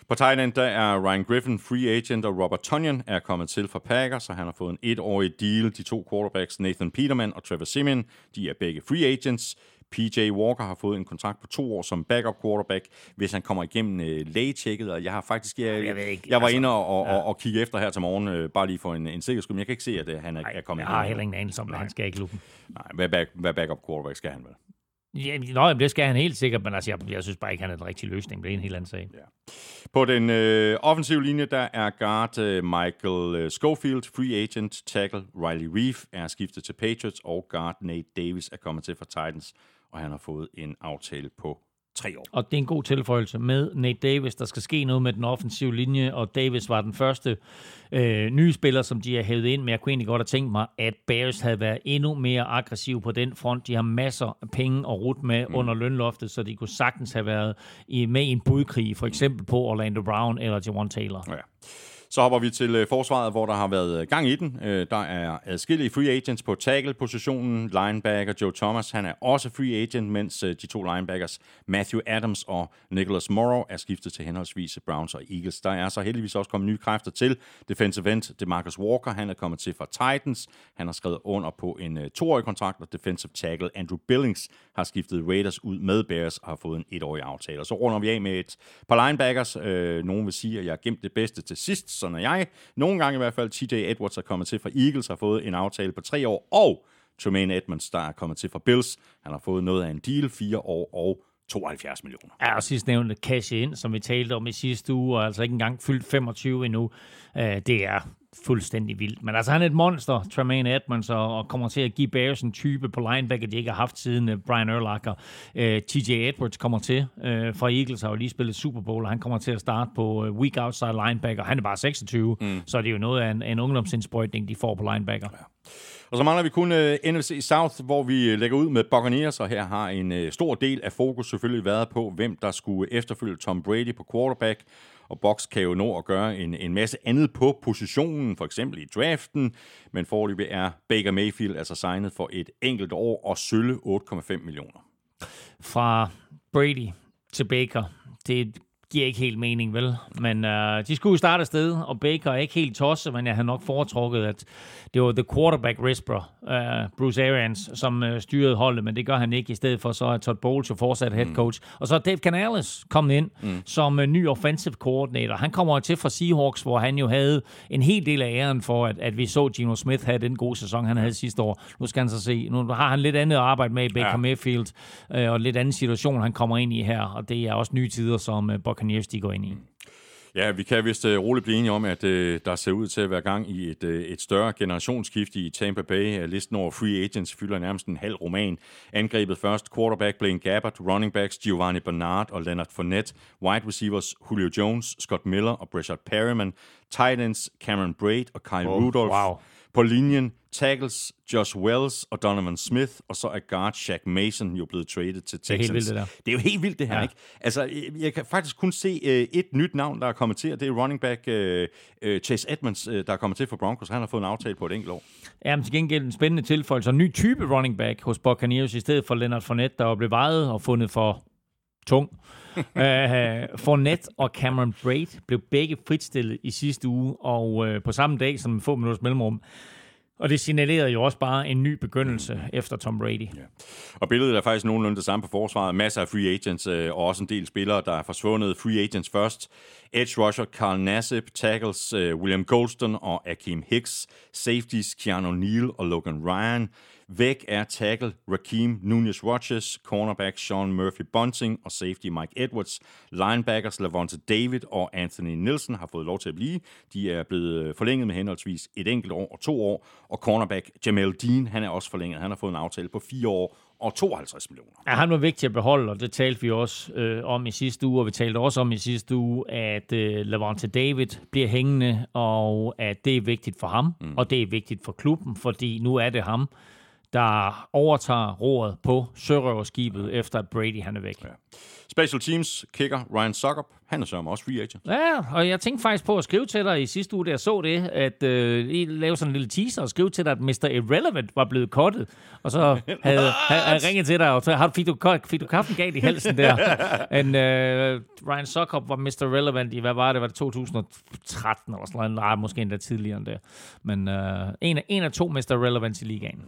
På tight end, der er Ryan Griffin free agent, og Robert Tonyan er kommet til fra Packers, så han har fået en etårig deal. De to quarterbacks, Nathan Peterman og Trevor Simeon, de er begge free agents. PJ Walker har fået en kontrakt på to år som backup quarterback, hvis han kommer igennem øh, lægetjekket, og jeg har faktisk, jeg, jeg, ikke, jeg var altså, inde og, og, ja. og, og kigge efter her til morgen, øh, bare lige for en, en sikkerhed men jeg kan ikke se, at øh, han er, er kommet Jeg har heller ingen anelse om, at han skal i klubben. Nej, hvad, back, hvad backup quarterback skal han vel? Ja, nå, det skal han helt sikkert, men altså, jeg, jeg synes bare ikke, han er den rigtige løsning. Det er en helt anden sag. Ja. På den øh, offensive linje, der er guard øh, Michael øh, Schofield, free agent, tackle Riley Reef er skiftet til Patriots, og guard Nate Davis er kommet til fra Titans og han har fået en aftale på tre år. Og det er en god tilføjelse med Nate Davis. Der skal ske noget med den offensive linje, og Davis var den første øh, nye spiller, som de har hævet ind. Men jeg kunne egentlig godt have tænkt mig, at Bears havde været endnu mere aggressiv på den front. De har masser af penge at rute med mm. under lønloftet, så de kunne sagtens have været i, med i en budkrig, for eksempel på Orlando Brown eller Javon Taylor. Ja. Så hopper vi til øh, forsvaret, hvor der har været øh, gang i den. Øh, der er adskillige free agents på tackle-positionen. Linebacker Joe Thomas, han er også free agent, mens de to linebackers Matthew Adams og Nicholas Morrow er skiftet til henholdsvis Browns og Eagles. Der er så heldigvis også kommet nye kræfter til. Defensive end DeMarcus Walker, han er kommet til fra Titans. Han har skrevet under på en toårig kontrakt, og defensive tackle Andrew Billings har skiftet Raiders ud med Bears og har fået en etårig aftale. Og så runder vi af med et par linebackers. Nogen vil sige, at jeg har gemt det bedste til sidst, sådan er jeg. Nogle gange i hvert fald, TJ Edwards er kommet til fra Eagles, har fået en aftale på tre år, og Tremaine Edmonds, der er kommet til fra Bills, han har fået noget af en deal, fire år og 72 millioner. Ja, og sidst nævnte cash ind, som vi talte om i sidste uge, og altså ikke engang fyldt 25 endnu. Øh, det er fuldstændig vildt. Men altså, han er et monster, Tremaine Edmonds, og, og kommer til at give Bears en type på linebacker, de ikke har haft siden uh, Brian Urlacher. Uh, øh, TJ Edwards kommer til uh, fra Eagles, har jo lige spillet Super Bowl, og han kommer til at starte på uh, weak outside linebacker. Han er bare 26, mm. så det er jo noget af en, en ungdomsindsprøjtning, de får på linebacker. Ja. Og så mangler vi kun øh, uh, NFC South, hvor vi øh, lægger ud med Buccaneers, og her har en uh, stor del af fokus selvfølgelig været på, hvem der skulle efterfølge Tom Brady på quarterback. Og Box kan jo nå at gøre en, en masse andet på positionen, for eksempel i draften, men forløbig er Baker Mayfield altså signet for et enkelt år og sølle 8,5 millioner. Fra Brady til Baker, det giver ikke helt mening, vel? Men uh, de skulle jo starte sted, og Baker er ikke helt tosset, men jeg havde nok foretrukket, at det var the quarterback whisperer, uh, Bruce Arians, som uh, styrede holdet, men det gør han ikke. I stedet for så er Todd Bowles jo fortsat head mm. coach. Mm. Og så er Dave Canales kommet ind mm. som uh, ny offensive coordinator. Han kommer til fra Seahawks, hvor han jo havde en hel del af æren for, at, at vi så Gino Smith have den gode sæson, han havde sidste år. Nu skal han så se, nu har han lidt andet at arbejde med i Baker ja. Mayfield, uh, og lidt anden situation, han kommer ind i her, og det er også nye tider, som uh, Buccaneers de går ind i. Ja, vi kan vist uh, roligt blive enige om, at uh, der ser ud til at være gang i et, uh, et større generationsskifte i Tampa Bay. Listen over free agents fylder nærmest en halv roman. Angrebet først, quarterback Blaine Gabbert, running backs Giovanni Bernard og Leonard Fournette, wide receivers Julio Jones, Scott Miller og Breshad Perryman, tight ends Cameron Braid og Kyle oh, Rudolph. wow. På linjen tackles Josh Wells og Donovan Smith, og så er guard Shaq Mason jo blevet traded til Texans. er helt vildt, det der. Det er jo helt vildt, det her, ja. ikke? Altså, jeg- kan faktisk kun se uh, et nyt navn, der er kommet til, og det er running back uh, uh, Chase Edmonds, uh, der er kommet til for Broncos. Han har fået en aftale på et enkelt år. Ja, men til gengæld en spændende tilføjelse. En ny type running back hos Buccaneers i stedet for Leonard Fournette, der blevet vejet og fundet for tung. uh, Fournette og Cameron Braid blev begge fritstillet i sidste uge, og uh, på samme dag som få minutters mellemrum. Og det signalerede jo også bare en ny begyndelse efter Tom Brady. Ja. Og billedet er faktisk nogenlunde det samme på forsvaret. Masser af free agents, øh, og også en del spillere, der er forsvundet. Free agents først. Edge rusher Carl Nassib, tackles øh, William Golston og Akeem Hicks. Safeties Keanu Neal og Logan Ryan. Væk er tackle Raheem Nunez Rodgers, cornerback Sean Murphy Bunting og safety Mike Edwards. Linebackers Lavonte David og Anthony Nielsen har fået lov til at blive. De er blevet øh, forlænget med henholdsvis et enkelt år og to år. Og cornerback Jamel Dean, han er også forlænget. Han har fået en aftale på fire år og 52 millioner. Ja, han var vigtig at beholde, og det talte vi også øh, om i sidste uge, og vi talte også om i sidste uge, at øh, Lavonte David bliver hængende, og at det er vigtigt for ham, mm. og det er vigtigt for klubben, fordi nu er det ham, der overtager roret på sørøverskibet, ja. efter at Brady han er væk. Ja. Special Teams kicker Ryan Suckup, han er sørme også free agent. Ja, og jeg tænkte faktisk på at skrive til dig i sidste uge, da jeg så det, at øh, I lave sådan en lille teaser og skrive til dig, at Mr. Irrelevant var blevet kottet. Og så havde, jeg ringet til dig, og så har, fik, du, fik du kaffen galt i halsen der. Men øh, Ryan Suckup var Mr. Irrelevant i, hvad var det? Var det 2013 eller sådan noget? Nej, måske endda tidligere end det. Men øh, en, af, en af to Mr. Irrelevant i ligaen.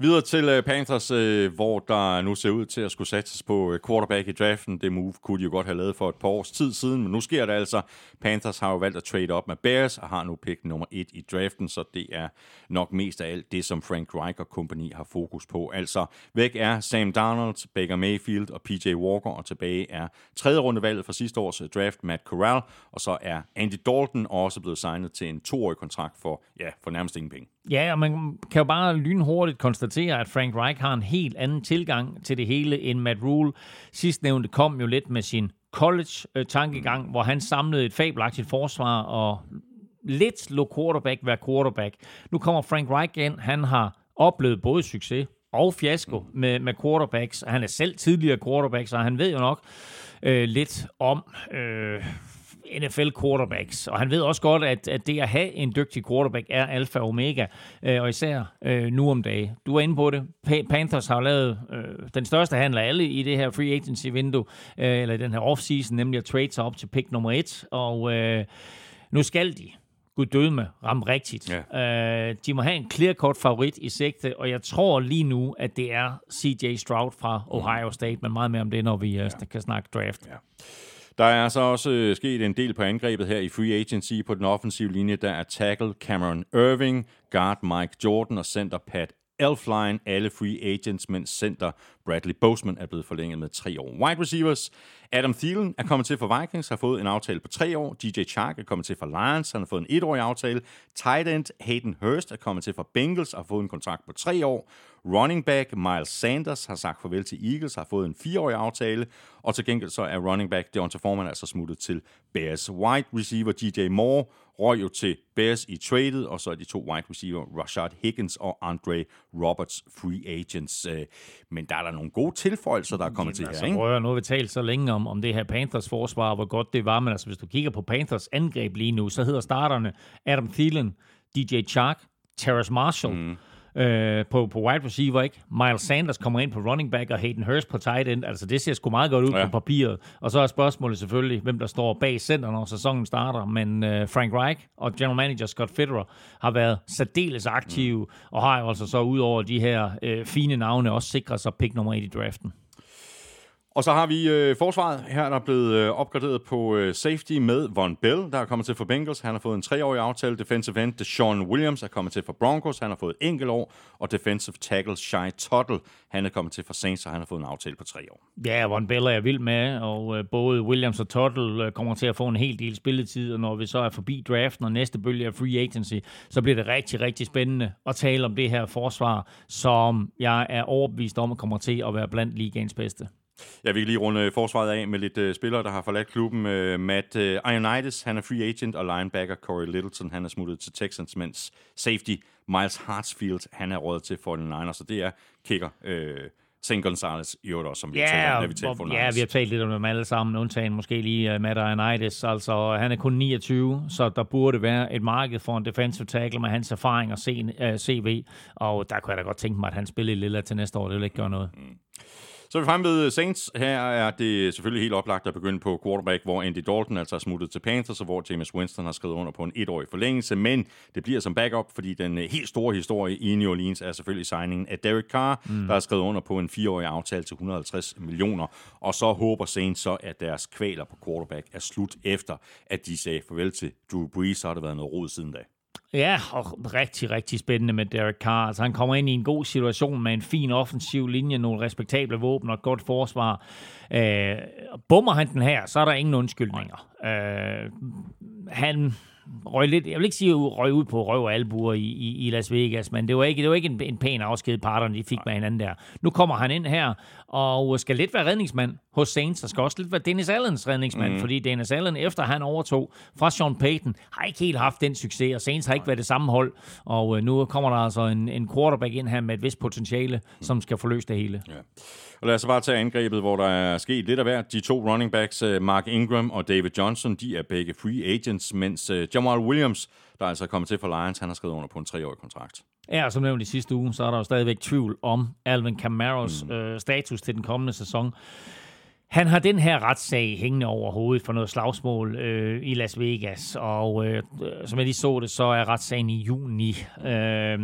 Videre til øh, Panthers, øh, hvor der nu ser ud til at skulle satses på øh, quarterback i draften. Det move kunne de jo godt have lavet for et par års tid siden, men nu sker det altså. Panthers har jo valgt at trade op med Bears og har nu pick nummer et i draften, så det er nok mest af alt det, som Frank Reich og company har fokus på. Altså væk er Sam Darnold, Baker Mayfield og PJ Walker, og tilbage er tredje rundevalget fra sidste års draft, Matt Corral, og så er Andy Dalton også blevet signet til en toårig kontrakt for, ja, for nærmest ingen penge. Ja, og man kan jo bare lynhurtigt konstatere, at Frank Reich har en helt anden tilgang til det hele end Matt Rule. Sidstnævnte kom jo lidt med sin college-tankegang, hvor han samlede et fabelagtigt forsvar og lidt lå quarterback være quarterback. Nu kommer Frank Reich ind. Han har oplevet både succes og fiasko med, med quarterbacks. Han er selv tidligere quarterback, så han ved jo nok øh, lidt om... Øh, NFL quarterbacks, og han ved også godt, at, at det at have en dygtig quarterback er alfa og omega, øh, og især øh, nu om dagen. Du er inde på det. Pa- Panthers har lavet øh, den største handel af alle i det her free agency-vindue, øh, eller i den her off-season, nemlig at trade sig op til pick nummer et, og øh, nu skal de Gud døde med ramme rigtigt. Ja. Øh, de må have en clear-cut favorit i sigte, og jeg tror lige nu, at det er CJ Stroud fra Ohio State, men meget mere om det, når vi ja. kan snakke draft. Ja. Der er så også øh, sket en del på angrebet her i free agency på den offensive linje. Der er tackle Cameron Irving, guard Mike Jordan og center Pat Elfline, alle free agents, mens center Bradley Boseman er blevet forlænget med tre år. Wide receivers, Adam Thielen er kommet til for Vikings, har fået en aftale på tre år. DJ Chark er kommet til for Lions, han har fået en etårig aftale. Tight end Hayden Hurst er kommet til for Bengals og har fået en kontrakt på tre år. Running back Miles Sanders har sagt farvel til Eagles, har fået en fireårig aftale. Og til gengæld så er running back Deontay Foreman altså smuttet til Bears. Wide receiver DJ Moore røg jo til Bears i traded, og så er de to wide receiver, Rashad Higgins og Andre Roberts, free agents. Men der er der nogle gode tilføjelser, der er kommet Jamen, til altså, her, ikke? Prøv, nu har vi talt så længe om, om det her Panthers forsvar, hvor godt det var, men altså, hvis du kigger på Panthers angreb lige nu, så hedder starterne Adam Thielen, DJ Chark, Terrace Marshall, mm. Øh, på, på wide receiver, ikke? Miles Sanders kommer ind på running back, og Hayden Hurst på tight end. Altså, det ser sgu meget godt ud ja. på papiret. Og så er spørgsmålet selvfølgelig, hvem der står bag center, når sæsonen starter. Men øh, Frank Reich og general manager Scott Fitterer har været særdeles aktive, mm. og har jo altså så ud over de her øh, fine navne også sikret sig pick nummer 1 i draften. Og så har vi øh, forsvaret. Her er der blevet øh, opgraderet på øh, safety med Von Bell, der er kommet til for Bengals. Han har fået en treårig aftale. Defensive end Sean Williams er kommet til for Broncos. Han har fået enkelt år. Og defensive tackle Shai Tuttle, han er kommet til for Saints, og han har fået en aftale på tre år. Ja, Von Bell er jeg vild med, og øh, både Williams og Tuttle øh, kommer til at få en hel del spilletid, og når vi så er forbi draften og næste bølge af free agency, så bliver det rigtig, rigtig spændende at tale om det her forsvar, som jeg er overbevist om, kommer til at være blandt ligaens bedste. Ja, vi kan lige runde forsvaret af med lidt uh, spillere, der har forladt klubben. Uh, Matt uh, Ionitis, han er free agent, og linebacker Corey Littleton, han er smuttet til Texans, mens safety Miles Hartsfield, han er rådet til 49ers, så det er kicker uh, St. Gonzalez i øvrigt også, som vi Ja, og, da vi talte for ja, vi har talt lidt om dem alle sammen, undtagen måske lige uh, Matt Ionitis. Altså, han er kun 29, så der burde være et marked for en defensive tackle med hans erfaring og CV, og der kunne jeg da godt tænke mig, at han spiller i Lilla til næste år. Det vil ikke gøre noget. Så er vi fremme ved Saints. Her er det selvfølgelig helt oplagt at begynde på quarterback, hvor Andy Dalton altså er smuttet til Panthers, og hvor James Winston har skrevet under på en etårig forlængelse. Men det bliver som backup, fordi den øh, helt store historie i New Orleans er selvfølgelig signingen af Derek Carr, mm. der har skrevet under på en fireårig aftale til 150 millioner. Og så håber Saints så, at deres kvaler på quarterback er slut efter, at de sagde farvel til Drew Brees, så har det været noget rod siden da. Ja, og rigtig, rigtig spændende med Derek Carr. Altså, han kommer ind i en god situation med en fin offensiv linje, nogle respektable våben og et godt forsvar. Øh, bummer han den her, så er der ingen undskyldninger. Øh, han røg lidt, jeg vil ikke sige røg ud på røv og albuer i, i, i Las Vegas, men det var ikke, det var ikke en, en pæn afsked, parterne de fik med hinanden der. Nu kommer han ind her, og skal lidt være redningsmand hos Saints, og skal også lidt være Dennis Allens redningsmand, mm. fordi Dennis Allen, efter han overtog fra Sean Payton, har ikke helt haft den succes, og Saints har ikke været det samme hold, og øh, nu kommer der altså en, en quarterback ind her med et vist potentiale, som skal forløse det hele. Ja. Og lad os bare tage angrebet, hvor der er sket lidt af hvert. De to running backs, øh, Mark Ingram og David Johnson, de er begge free agents, mens øh, Jamal Williams, der er altså kommet til for Lions, han har skrevet under på en treårig kontrakt. Ja, og som nævnt i sidste uge, så er der jo stadigvæk tvivl om Alvin Camaros mm. øh, status til den kommende sæson. Han har den her retssag hængende over hovedet for noget slagsmål øh, i Las Vegas, og øh, som jeg lige så det, så er retssagen i juni. Øh,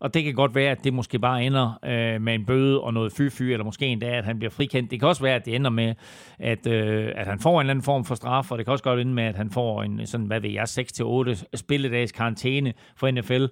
og det kan godt være, at det måske bare ender øh, med en bøde og noget fy-fy, eller måske endda, at han bliver frikendt. Det kan også være, at det ender med, at, øh, at han får en eller anden form for straf, og det kan også godt ende med, at han får en sådan, hvad ved jeg, 6-8 spilledags karantæne for NFL.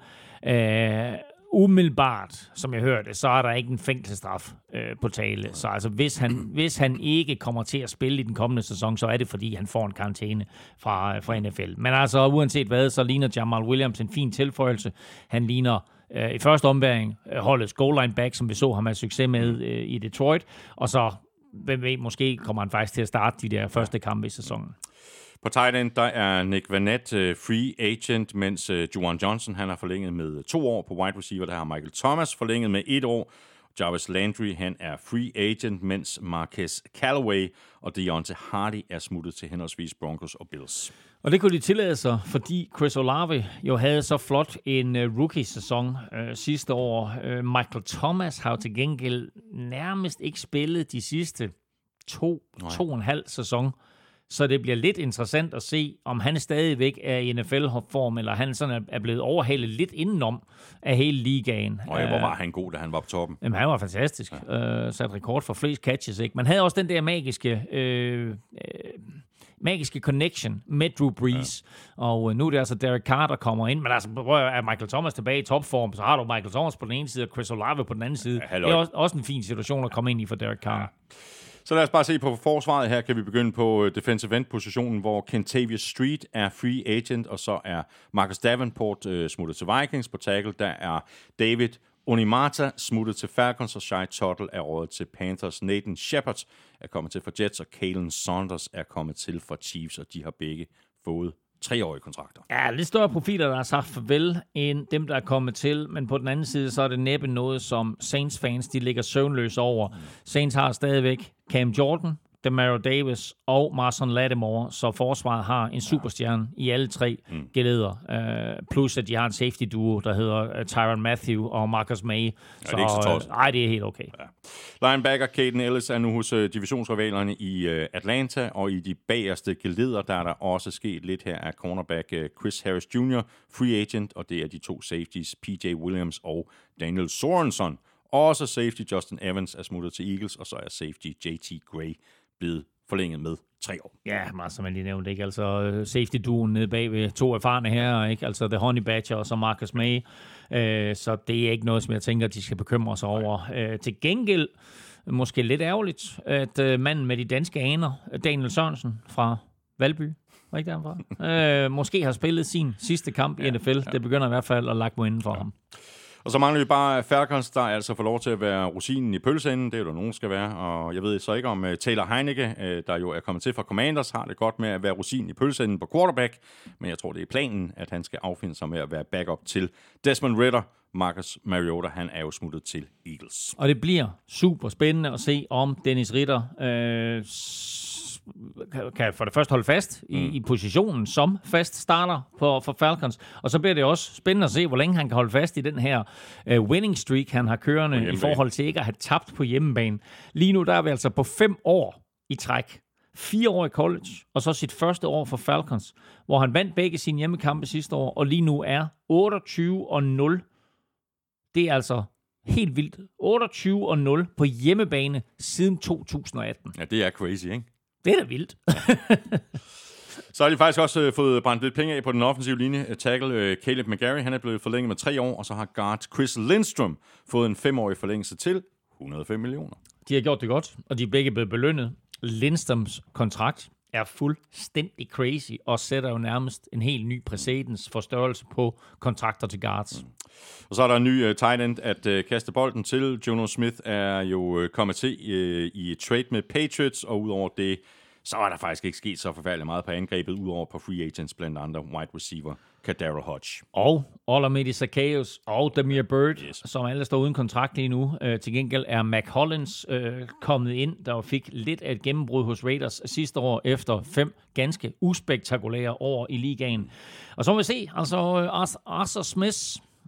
Øh, umiddelbart, som jeg hørte, så er der ikke en fængselsstraf øh, på tale. Så altså, hvis han, hvis han ikke kommer til at spille i den kommende sæson, så er det, fordi han får en karantæne fra, fra NFL. Men altså, uanset hvad, så ligner Jamal Williams en fin tilføjelse. Han ligner øh, i første omværing øh, holdets goal line back, som vi så ham have succes med øh, i Detroit. Og så, hvem ved, måske kommer han faktisk til at starte de der første kampe i sæsonen. På tight end, der er Nick Vanette uh, free agent, mens uh, Juwan Johnson han har forlænget med to år. På wide receiver, der har Michael Thomas forlænget med et år. Jarvis Landry, han er free agent, mens Marquez Callaway og Deontay Hardy er smuttet til henholdsvis Broncos og Bills. Og det kunne de tillade sig, fordi Chris Olave jo havde så flot en uh, rookie-sæson uh, sidste år. Uh, Michael Thomas har jo til gengæld nærmest ikke spillet de sidste to, Nej. to og en halv sæson. Så det bliver lidt interessant at se, om han stadigvæk er i NFL-form, eller han sådan er blevet overhalet lidt indenom af hele ligaen. Og hvor var han god, da han var på toppen? Jamen, han var fantastisk. Ja. Uh, sat rekord for flest catches, ikke? Man havde også den der magiske... Øh, øh, magiske connection med Drew Brees. Ja. Og øh, nu er det altså Derek Carr, der kommer ind. Men altså, er Michael Thomas tilbage i topform, så har du Michael Thomas på den ene side, og Chris Olave på den anden side. Ja, det er også, også en fin situation at komme ind i for Derek Carr. Ja. Så lad os bare se på forsvaret. Her kan vi begynde på øh, defensive end-positionen, hvor Kentavious Street er free agent, og så er Marcus Davenport øh, smuttet til Vikings. På tackle, der er David Onimata smuttet til Falcons, og Shai Tuttle er rådet til Panthers. Nathan Shepard er kommet til for Jets, og Kalen Saunders er kommet til for Chiefs, og de har begge fået treårige kontrakter. Ja, lidt større profiler, der har sagt farvel, end dem, der er kommet til. Men på den anden side, så er det næppe noget, som Saints-fans de ligger søvnløse over. Saints har stadigvæk Cam Jordan, Demario Davis og Marson Lattimore, så forsvaret har en superstjerne i alle tre mm. geleder. Uh, plus at de har en safety duo, der hedder uh, Tyron Matthew og Marcus May. Ja, så, det er ikke så uh, ej, det er helt okay. Ja. Linebacker Caden Ellis er nu hos uh, divisionsrivalerne i uh, Atlanta, og i de bagerste geleder, der er der også sket lidt her af cornerback uh, Chris Harris Jr., free agent, og det er de to safeties, PJ Williams og Daniel Sorensen, Også safety Justin Evans er smuttet til Eagles, og så er safety JT Gray blevet forlænget med tre år. Ja, meget som jeg lige nævnte, ikke? Altså øh, safety-duen nede bag ved to erfarne her, ikke? Altså The Honey Badger og så Marcus May. Øh, så det er ikke noget, som jeg tænker, de skal bekymre sig over. Øh, til gengæld, måske lidt ærgerligt, at øh, manden med de danske aner, Daniel Sørensen fra Valby, var ikke derfra, øh, måske har spillet sin sidste kamp i NFL. Det begynder i hvert fald at lagt mig inden for ham. Og så mangler vi bare Falcons, der altså får lov til at være rosinen i pølseenden. Det er jo der nogen skal være. Og jeg ved så ikke om uh, Taylor Heineke, uh, der jo er kommet til fra Commanders, har det godt med at være rosinen i pølseenden på quarterback. Men jeg tror, det er planen, at han skal affinde sig med at være backup til Desmond Ritter. Marcus Mariota, han er jo smuttet til Eagles. Og det bliver super spændende at se, om Dennis Ritter øh, kan- for det første holde fast i, mm. i positionen som fast starter for, for Falcons. Og så bliver det også spændende at se, hvor længe han kan holde fast i den her øh, winning streak, han har kørende i forhold til ikke at have tabt på hjemmebane. Lige nu der er vi altså på fem år i træk. Fire år i college, og så sit første år for Falcons, hvor han vandt begge sine hjemmekampe sidste år, og lige nu er 28 og 0 det er altså helt vildt. 28 og 0 på hjemmebane siden 2018. Ja, det er crazy, ikke? Det er da vildt. Så har de faktisk også øh, fået brændt lidt penge af på den offensive linje. Øh, Tackle øh, Caleb McGarry, han er blevet forlænget med tre år, og så har guard Chris Lindstrom fået en femårig forlængelse til 105 millioner. De har gjort det godt, og de er begge blevet belønnet. Lindstrøms kontrakt er fuldstændig crazy, og sætter jo nærmest en helt ny præcedens for størrelse på kontrakter til guards. Mm. Og så er der en ny uh, tight end at uh, kaste bolden til. Jono Smith er jo uh, kommet til uh, i trade med Patriots, og udover det, så er der faktisk ikke sket så forfærdeligt meget på angrebet, udover på free agents, blandt andre wide receiver, Kadaro Hodge. Og Olamide Zacchaeus og Damir Bird, Yes. som alle står uden kontrakt lige nu. Øh, til gengæld er Mac Hollins øh, kommet ind, der fik lidt af et gennembrud hos Raiders sidste år, efter fem ganske uspektakulære år i ligaen. Og så må vi se, altså øh, Arthur Smith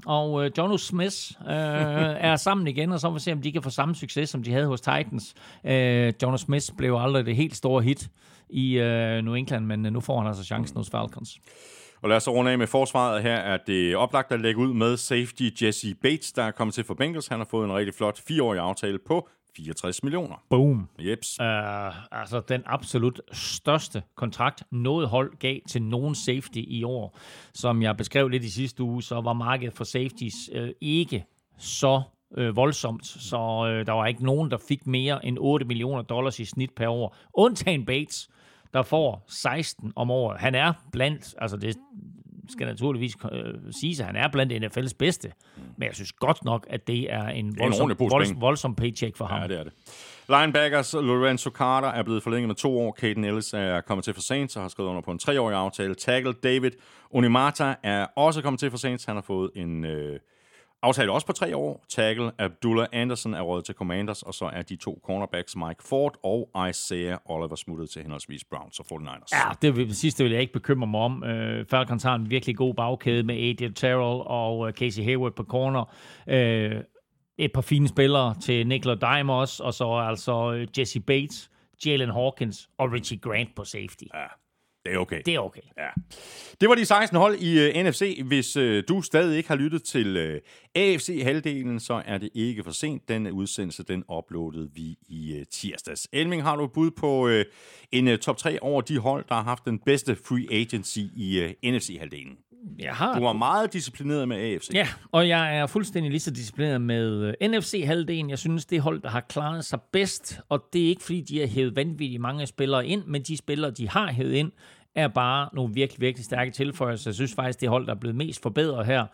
og øh, Jono Smith øh, er sammen igen, og så må vi se, om de kan få samme succes, som de havde hos Titans. Øh, Jono Smith blev aldrig det helt store hit i øh, New England, men øh, nu får han altså chancen hos Falcons. Og lad os så runde af med forsvaret her, er det oplagt at lægge ud med safety Jesse Bates, der er kommet til for Bengals. Han har fået en rigtig flot fireårig aftale på 64 millioner. Boom. Jeps. Uh, altså den absolut største kontrakt, noget hold gav til nogen safety i år. Som jeg beskrev lidt i sidste uge, så var markedet for safeties uh, ikke så øh, voldsomt, så øh, der var ikke nogen, der fik mere end 8 millioner dollars i snit per år. Undtagen Bates, der får 16 om året. Han er blandt, altså det skal naturligvis øh, siges, at han er blandt NFL's bedste. Men jeg synes godt nok, at det er en voldsom, pose voldsom, voldsom paycheck for ham. Ja, det er det. Linebackers, Lorenzo Carter er blevet forlænget med to år. Caden Ellis er kommet til for Saints og har skrevet under på en treårig aftale. Tackle David Onimata er også kommet til for Saints. Han har fået en øh, aftale også på tre år. Tackle Abdullah Anderson er rådet til Commanders, og så er de to cornerbacks Mike Ford og Isaiah Oliver smuttet til henholdsvis Browns og 49ers. Ja, det, vil- det sidste vil jeg ikke bekymre mig om. Øh, Falcons har en virkelig god bagkæde med AJ Terrell og øh, Casey Hayward på corner. Øh, et par fine spillere til Nicola Dime også, og så altså øh, Jesse Bates, Jalen Hawkins og Richie Grant på safety. Ja, det er okay. Det er okay. Ja. Det var de 16 hold i uh, NFC. Hvis uh, du stadig ikke har lyttet til uh, AFC-halvdelen, så er det ikke for sent. Den udsendelse, den uploadede vi i uh, tirsdags. Elming, har du et bud på uh, en uh, top 3 over de hold, der har haft den bedste free agency i uh, NFC-halvdelen? Jeg har Du var meget disciplineret med AFC. Ja, og jeg er fuldstændig lige så disciplineret med øh, NFC-halvdelen. Jeg synes, det hold, der har klaret sig bedst, og det er ikke, fordi de har hævet vanvittigt mange spillere ind, men de spillere, de har hævet ind, er bare nogle virkelig, virkelig stærke tilføjelser. Jeg synes faktisk, det hold, der er blevet mest forbedret her,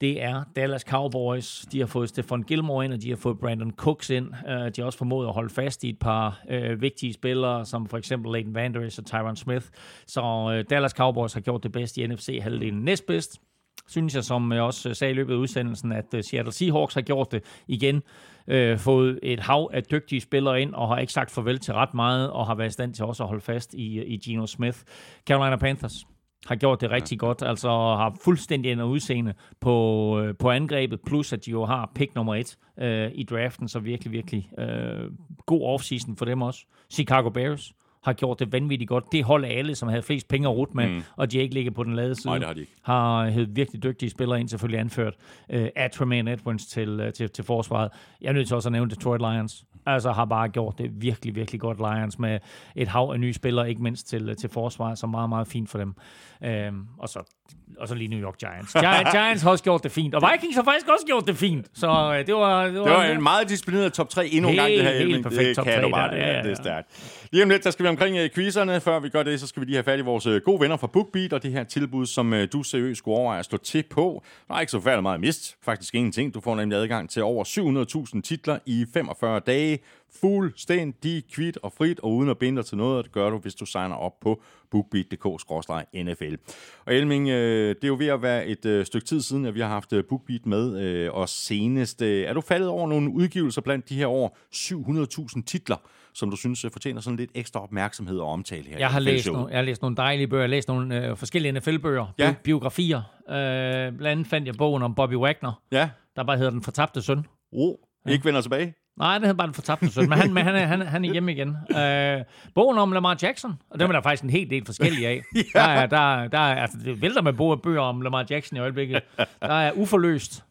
det er Dallas Cowboys. De har fået Stefan Gilmore ind, og de har fået Brandon Cooks ind. Uh, de har også formået at holde fast i et par uh, vigtige spillere, som for eksempel Leighton Vanderis og Tyron Smith. Så uh, Dallas Cowboys har gjort det bedst i NFC-halvdelen. Næstbedst, synes jeg, som jeg også sagde i løbet af udsendelsen, at Seattle Seahawks har gjort det igen. Øh, fået et hav af dygtige spillere ind, og har ikke sagt farvel til ret meget, og har været i stand til også at holde fast i, i Geno Smith. Carolina Panthers har gjort det rigtig godt, altså har fuldstændig ændret udseende på, øh, på angrebet, plus at de jo har pick nummer et øh, i draften, så virkelig, virkelig øh, god offseason for dem også. Chicago Bears har gjort det vanvittigt godt. Det hold af alle, som havde flest penge at rute med, mm. og de ikke ligget på den lade side. Nej, det har de ikke. Har hævet virkelig dygtige spillere ind, selvfølgelig anført øh, af Tremaine Edwards til, øh, til, til forsvaret. Jeg er nødt til også at nævne Detroit Lions. Altså har bare gjort det virkelig, virkelig godt Lions med et hav af nye spillere, ikke mindst til, til forsvaret, som meget, meget fint for dem. Øhm, og, så, og så lige New York Giants. Giants, Giants har også gjort det fint, og Vikings har faktisk også gjort det fint. Så øh, det var... Det var, Det var en meget disciplineret top 3 endnu en gang, det her. Helt- perfekt det top kan tre du bare, der. det, Ja, ja, ja, det er stærkt. Lige om lidt, der skal vi omkring uh, quizerne. Før vi gør det, så skal vi lige have fat i vores uh, gode venner fra BookBeat, og det her tilbud, som uh, du seriøst skulle overveje at slå til på. Der er ikke så færdig meget mist. Faktisk ingenting. Du får nemlig adgang til over 700.000 titler i 45 dage. Fuldstændig kvidt og frit, og uden at binde dig til noget, det gør du, hvis du signer op på bookbeat.dk-nfl. Og Elming, øh, det er jo ved at være et øh, stykke tid siden, at vi har haft øh, BookBeat med, øh, og senest øh, er du faldet over nogle udgivelser blandt de her over 700.000 titler, som du synes øh, fortjener sådan lidt ekstra opmærksomhed og omtale her. Jeg har, læst nogle, jeg har læst nogle dejlige bøger. Jeg har læst nogle øh, forskellige NFL-bøger. Ja. Bi- biografier. Øh, blandt andet fandt jeg bogen om Bobby Wagner, Ja. der bare hedder Den fortabte søn. Oh, ikke vender tilbage? Nej, det hedder bare Den fortabte søn, men han, men han, er, han, han er hjemme igen. Øh, bogen om Lamar Jackson, og dem er der faktisk en hel del forskellige af. ja. der, er, der, der er, altså, det vælter med bo- bøger om Lamar Jackson i øjeblikket. Der er uforløst.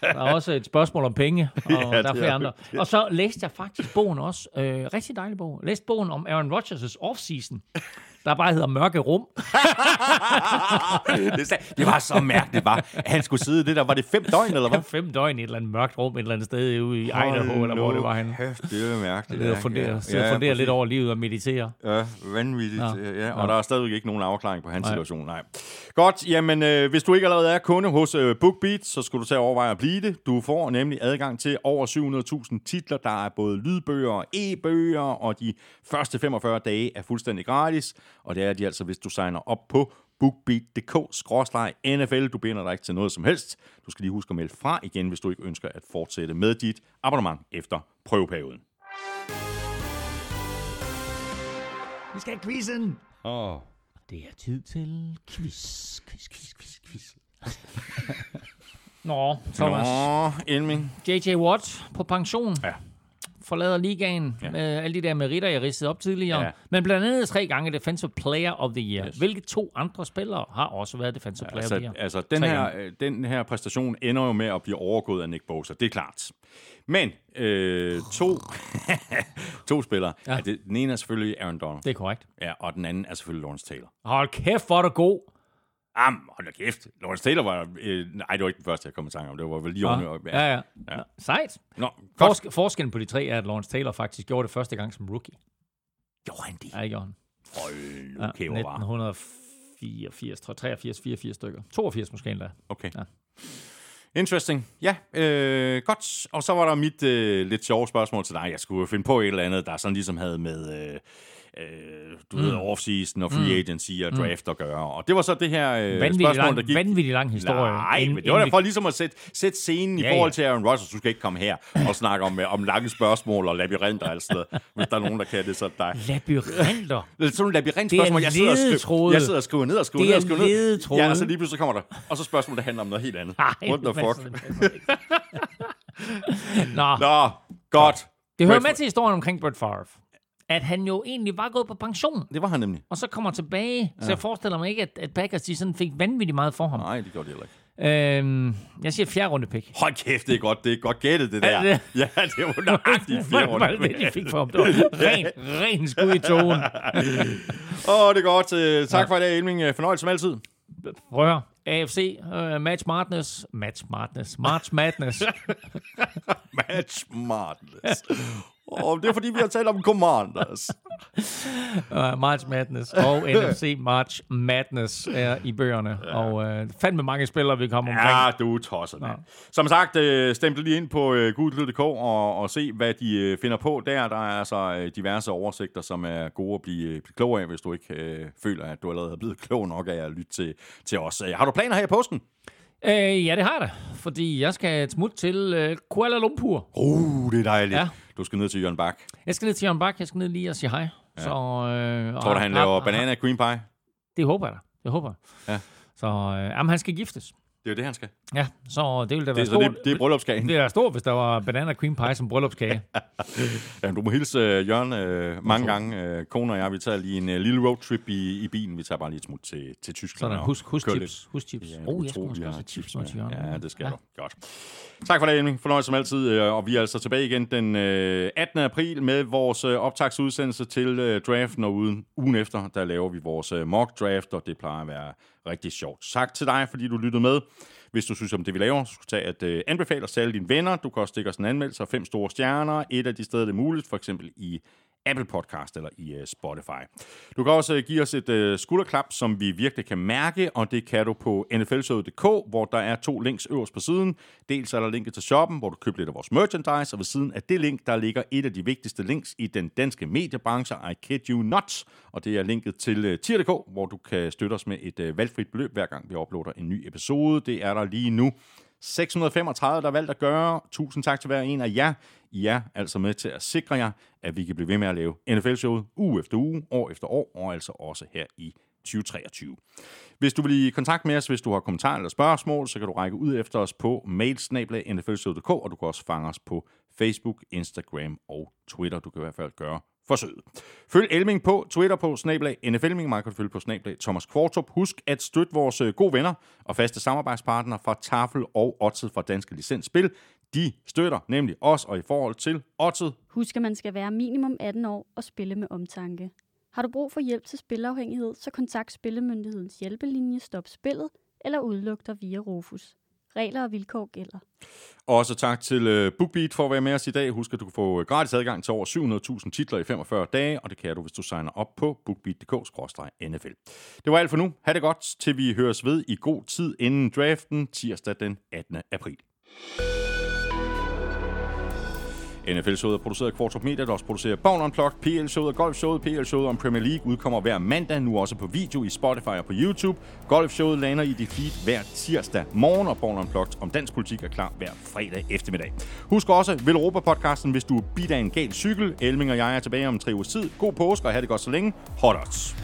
Der er også et spørgsmål om penge, og ja, der er flere er andre. Og så læste jeg faktisk bogen også. Øh, rigtig dejlig bog. Læste bogen om Aaron Rodgers' offseason, der bare hedder Mørke Rum. det, var så mærkeligt, var, at han skulle sidde i det der. Var det fem døgn, eller hvad? Fem døgn i et eller andet mørkt rum, et eller andet sted ude i Idaho, eller hvor det var. Kæft, det er mærkeligt. Det er fundere, Ja, ja, fundere lidt over livet og meditere. Ja, vanvittigt. Ja. Ja. Og Ja. der er stadigvæk ikke nogen afklaring på hans Nej. situation. Nej. Godt, jamen øh, hvis du ikke allerede er kunde hos øh, BookBeat, så skulle du tage overveje at blive det. Du får nemlig adgang til over 700.000 titler. Der er både lydbøger og e-bøger, og de første 45 dage er fuldstændig gratis. Og det er de altså, hvis du signer op på bookbeat.dk-nfl. Du binder dig ikke til noget som helst. Du skal lige huske at melde fra igen, hvis du ikke ønsker at fortsætte med dit abonnement efter prøveperioden. Vi skal have quizzen. Åh. Oh. Det er tid til quiz. Quiz, quiz, quiz, quiz. Nå, Thomas. Nå, Elming. J.J. Watt på pension. Ja. Forlader ligaen Ja. med alle de der meritter, jeg ridsede op tidligere. Ja. Men blandt andet tre gange Defensive Player of the Year. Yes. Hvilke to andre spillere har også været Defensive Player of the Altså, Year? altså den, Tre her, øh, den her præstation ender jo med at blive overgået af Nick Bosa, det er klart. Men øh, to, to spillere, ja. Ja. det, den ene er selvfølgelig Aaron Donald, Det er korrekt. ja, og den anden er selvfølgelig Lawrence Taylor. Hold kæft, hvor er du god. Am, hold da kæft. Lawrence Taylor var... Øh, nej, det var ikke den første, jeg kom i tanke om. Det var vel lige Ja, oven. ja, ja. Ja. ja. Sejt. Nå. Forsk- forskellen på de tre er, at Lawrence Taylor faktisk gjorde det første gang som rookie. Gjorde han det? Ja, det gjorde han. Hold nu Ja, kæver bare. 1984, tror jeg, 83, 84 stykker. 82 måske endda. Okay. Ja. Interesting. Ja, øh, godt. Og så var der mit øh, lidt sjove spørgsmål til dig. Jeg skulle finde på et eller andet, der sådan ligesom havde med... Øh, øh, du mm. ved, off-season og free agency og draft at gøre. Og det var så det her øh, Vanvittig spørgsmål, lang, der gik... vanvittig lang historie. Nej, En- men det var da for ligesom at sætte, sætte scenen i Ja, forhold ja. til Aaron Rodgers. Du skal ikke komme her og snakke om, øh, om lange spørgsmål og labyrinter og sådan noget. Hvis der er nogen, der kan det, så er dig. Labyrinter. Det er sådan en labyrintspørgsmål. Jeg sidder, og skriver, jeg sidder og skriver ned og skriver ned og skriver ned. Ja, og så lige pludselig kommer der. Og så spørgsmål, der handler om noget helt andet. Nej, What the fuck? Nå, Nå, godt. det hører med til historien omkring Brett Favre. At han jo egentlig var gået på pension, Det var han nemlig. og så kommer tilbage. Så jeg forestiller mig ikke, at, at Packers de sådan fik vanvittigt meget for ham. Nej, det gjorde det heller ikke. Øhm, jeg siger fjerde runde pick. Hold kæft, det er godt, det er godt gættet, det Er der. det Ja, det var nøjagtigt Hvad fire var det, runde. de fik for ham? Det var ren, ren skud i togen. Åh, det er godt. Øh, Tak for i dag, Elming. Øh, Fornøjelse som altid. Prøv at høre. AFC, uh, Match Madness, Match Madness, March Madness. Match Madness. Og det er, fordi vi har talt om Commanders. uh, March Madness og NFC March Madness er i bøgerne. Ja. Og uh, fandme mange spillere, vi kommer omkring. Ja, du er tosset, mand. Som sagt, øh, stemple lige ind på øh, gudklud.dk og, og se, hvad de øh, finder på der. Der er altså øh, diverse oversigter, som er gode at blive, øh, blive klog af, hvis du ikke øh, føler, at du allerede er blevet klog nok af at lytte til, til os. Øh, Har du planer her i påsken? Øh, ja, det har jeg da. Fordi jeg skal et smut til uh, Kuala Lumpur. Uh, det er dejligt. Ja. Du skal ned til Jørgen Bak. Jeg skal ned til Jørgen Bak. Jeg skal ned lige og sige hej. Ja. Så, øh, Tror du, han laver banana cream pie? Det håber jeg da. Det håber jeg. Ja. Så øh, jamen, han skal giftes. Det er jo det, han skal. Ja, så det ville da være Det, er- stort. det, det er bryllupskagen. det er stort, hvis der var banana cream pie som bryllupskage. Ja, du må hilse uh, Jørgen uh, mange gange. Uh, kone og jeg, vi tager lige en uh, lille roadtrip i, i bilen. Vi tager bare lige et smut til, til Tyskland. Sådan, husk, husk chips. Husk chips. Ja, oh, jeg vi også have chips med. Jørgen. Ja, det skal Ja. du. Godt. Tak for det, Emil. Fornøjelse som altid. øh, Og vi er altså tilbage igen den øh, 18. april med vores øh, optagsudsendelse til øh, draften, og uden ugen efter, der laver vi vores øh, mock draft, og det plejer at være rigtig sjovt. Tak til dig, fordi du lyttede med. Hvis du synes om det, vi laver, så skal du tage at øh, anbefale os til alle dine venner. Du kan også stikke os en anmeldelse og fem store stjerner. Et af de steder, det er muligt, for eksempel i Apple Podcast eller i uh, Spotify. Du kan også uh, give os et uh, skulderklap, som vi virkelig kan mærke, og det kan du på nflshowet.dk, hvor der er to links øverst på siden. Dels er der linket til shoppen, hvor du køber lidt af vores merchandise, og ved siden af det link, der ligger et af de vigtigste links i den danske mediebranche, I kid you not, og det er linket til uh, tier.dk, hvor du kan støtte os med et uh, valgfrit beløb, hver gang vi uploader en ny episode. Det er der lige nu. 635, der valgt at gøre. Tusind tak til hver en af jer. I er altså med til at sikre jer, at vi kan blive ved med at lave NFL-showet uge efter uge, år efter år, og altså også her i 2023. Hvis du vil i kontakt med os, hvis du har kommentarer eller spørgsmål, så kan du række ud efter os på mailsnabla.nflshow.dk, og du kan også fange os på Facebook, Instagram og Twitter. Du kan i hvert fald gøre forsøget. Følg Elming på Twitter på snablag NFLming. Mig kan følge på snablag Thomas Kvartrup. Husk at støtte vores øh, gode venner og faste samarbejdspartnere fra Tafel og Otset fra Danske Licensspil. De støtter nemlig os, og i forhold til Otset... Husk, at man skal være minimum 18 år og spille med omtanke. Har du brug for hjælp til spilafhængighed, så kontakt Spillemyndighedens hjælpelinje Stop Spillet eller udluk dig via Rufus. Regler og vilkår gælder. Også tak til øh, BookBeat for at være med os i dag. Husk, at du kan få øh, gratis adgang til over 700.000 titler i 45 dage, og det kan du, hvis du signer op på bookbeat.dk-nfl. Det var alt for nu. Ha' det godt, til vi høres ved i god tid inden draften, tirsdag den 18. april. NFL-showet er produceret af Kvartrup Media, der også producerer Born Unplugged, PL-showet og Golf-showet. PL-showet om Premier League udkommer hver mandag, nu også på video i Spotify og på YouTube. Golf-showet lander i dit feed hver tirsdag morgen, og Born Unplugged om dansk politik er klar hver fredag eftermiddag. Husk også Vel Europa-podcasten, hvis du er bidt af en gal cykel. Elming og jeg er tilbage om tre ugers tid. God påske og have det godt så længe. Hot odds.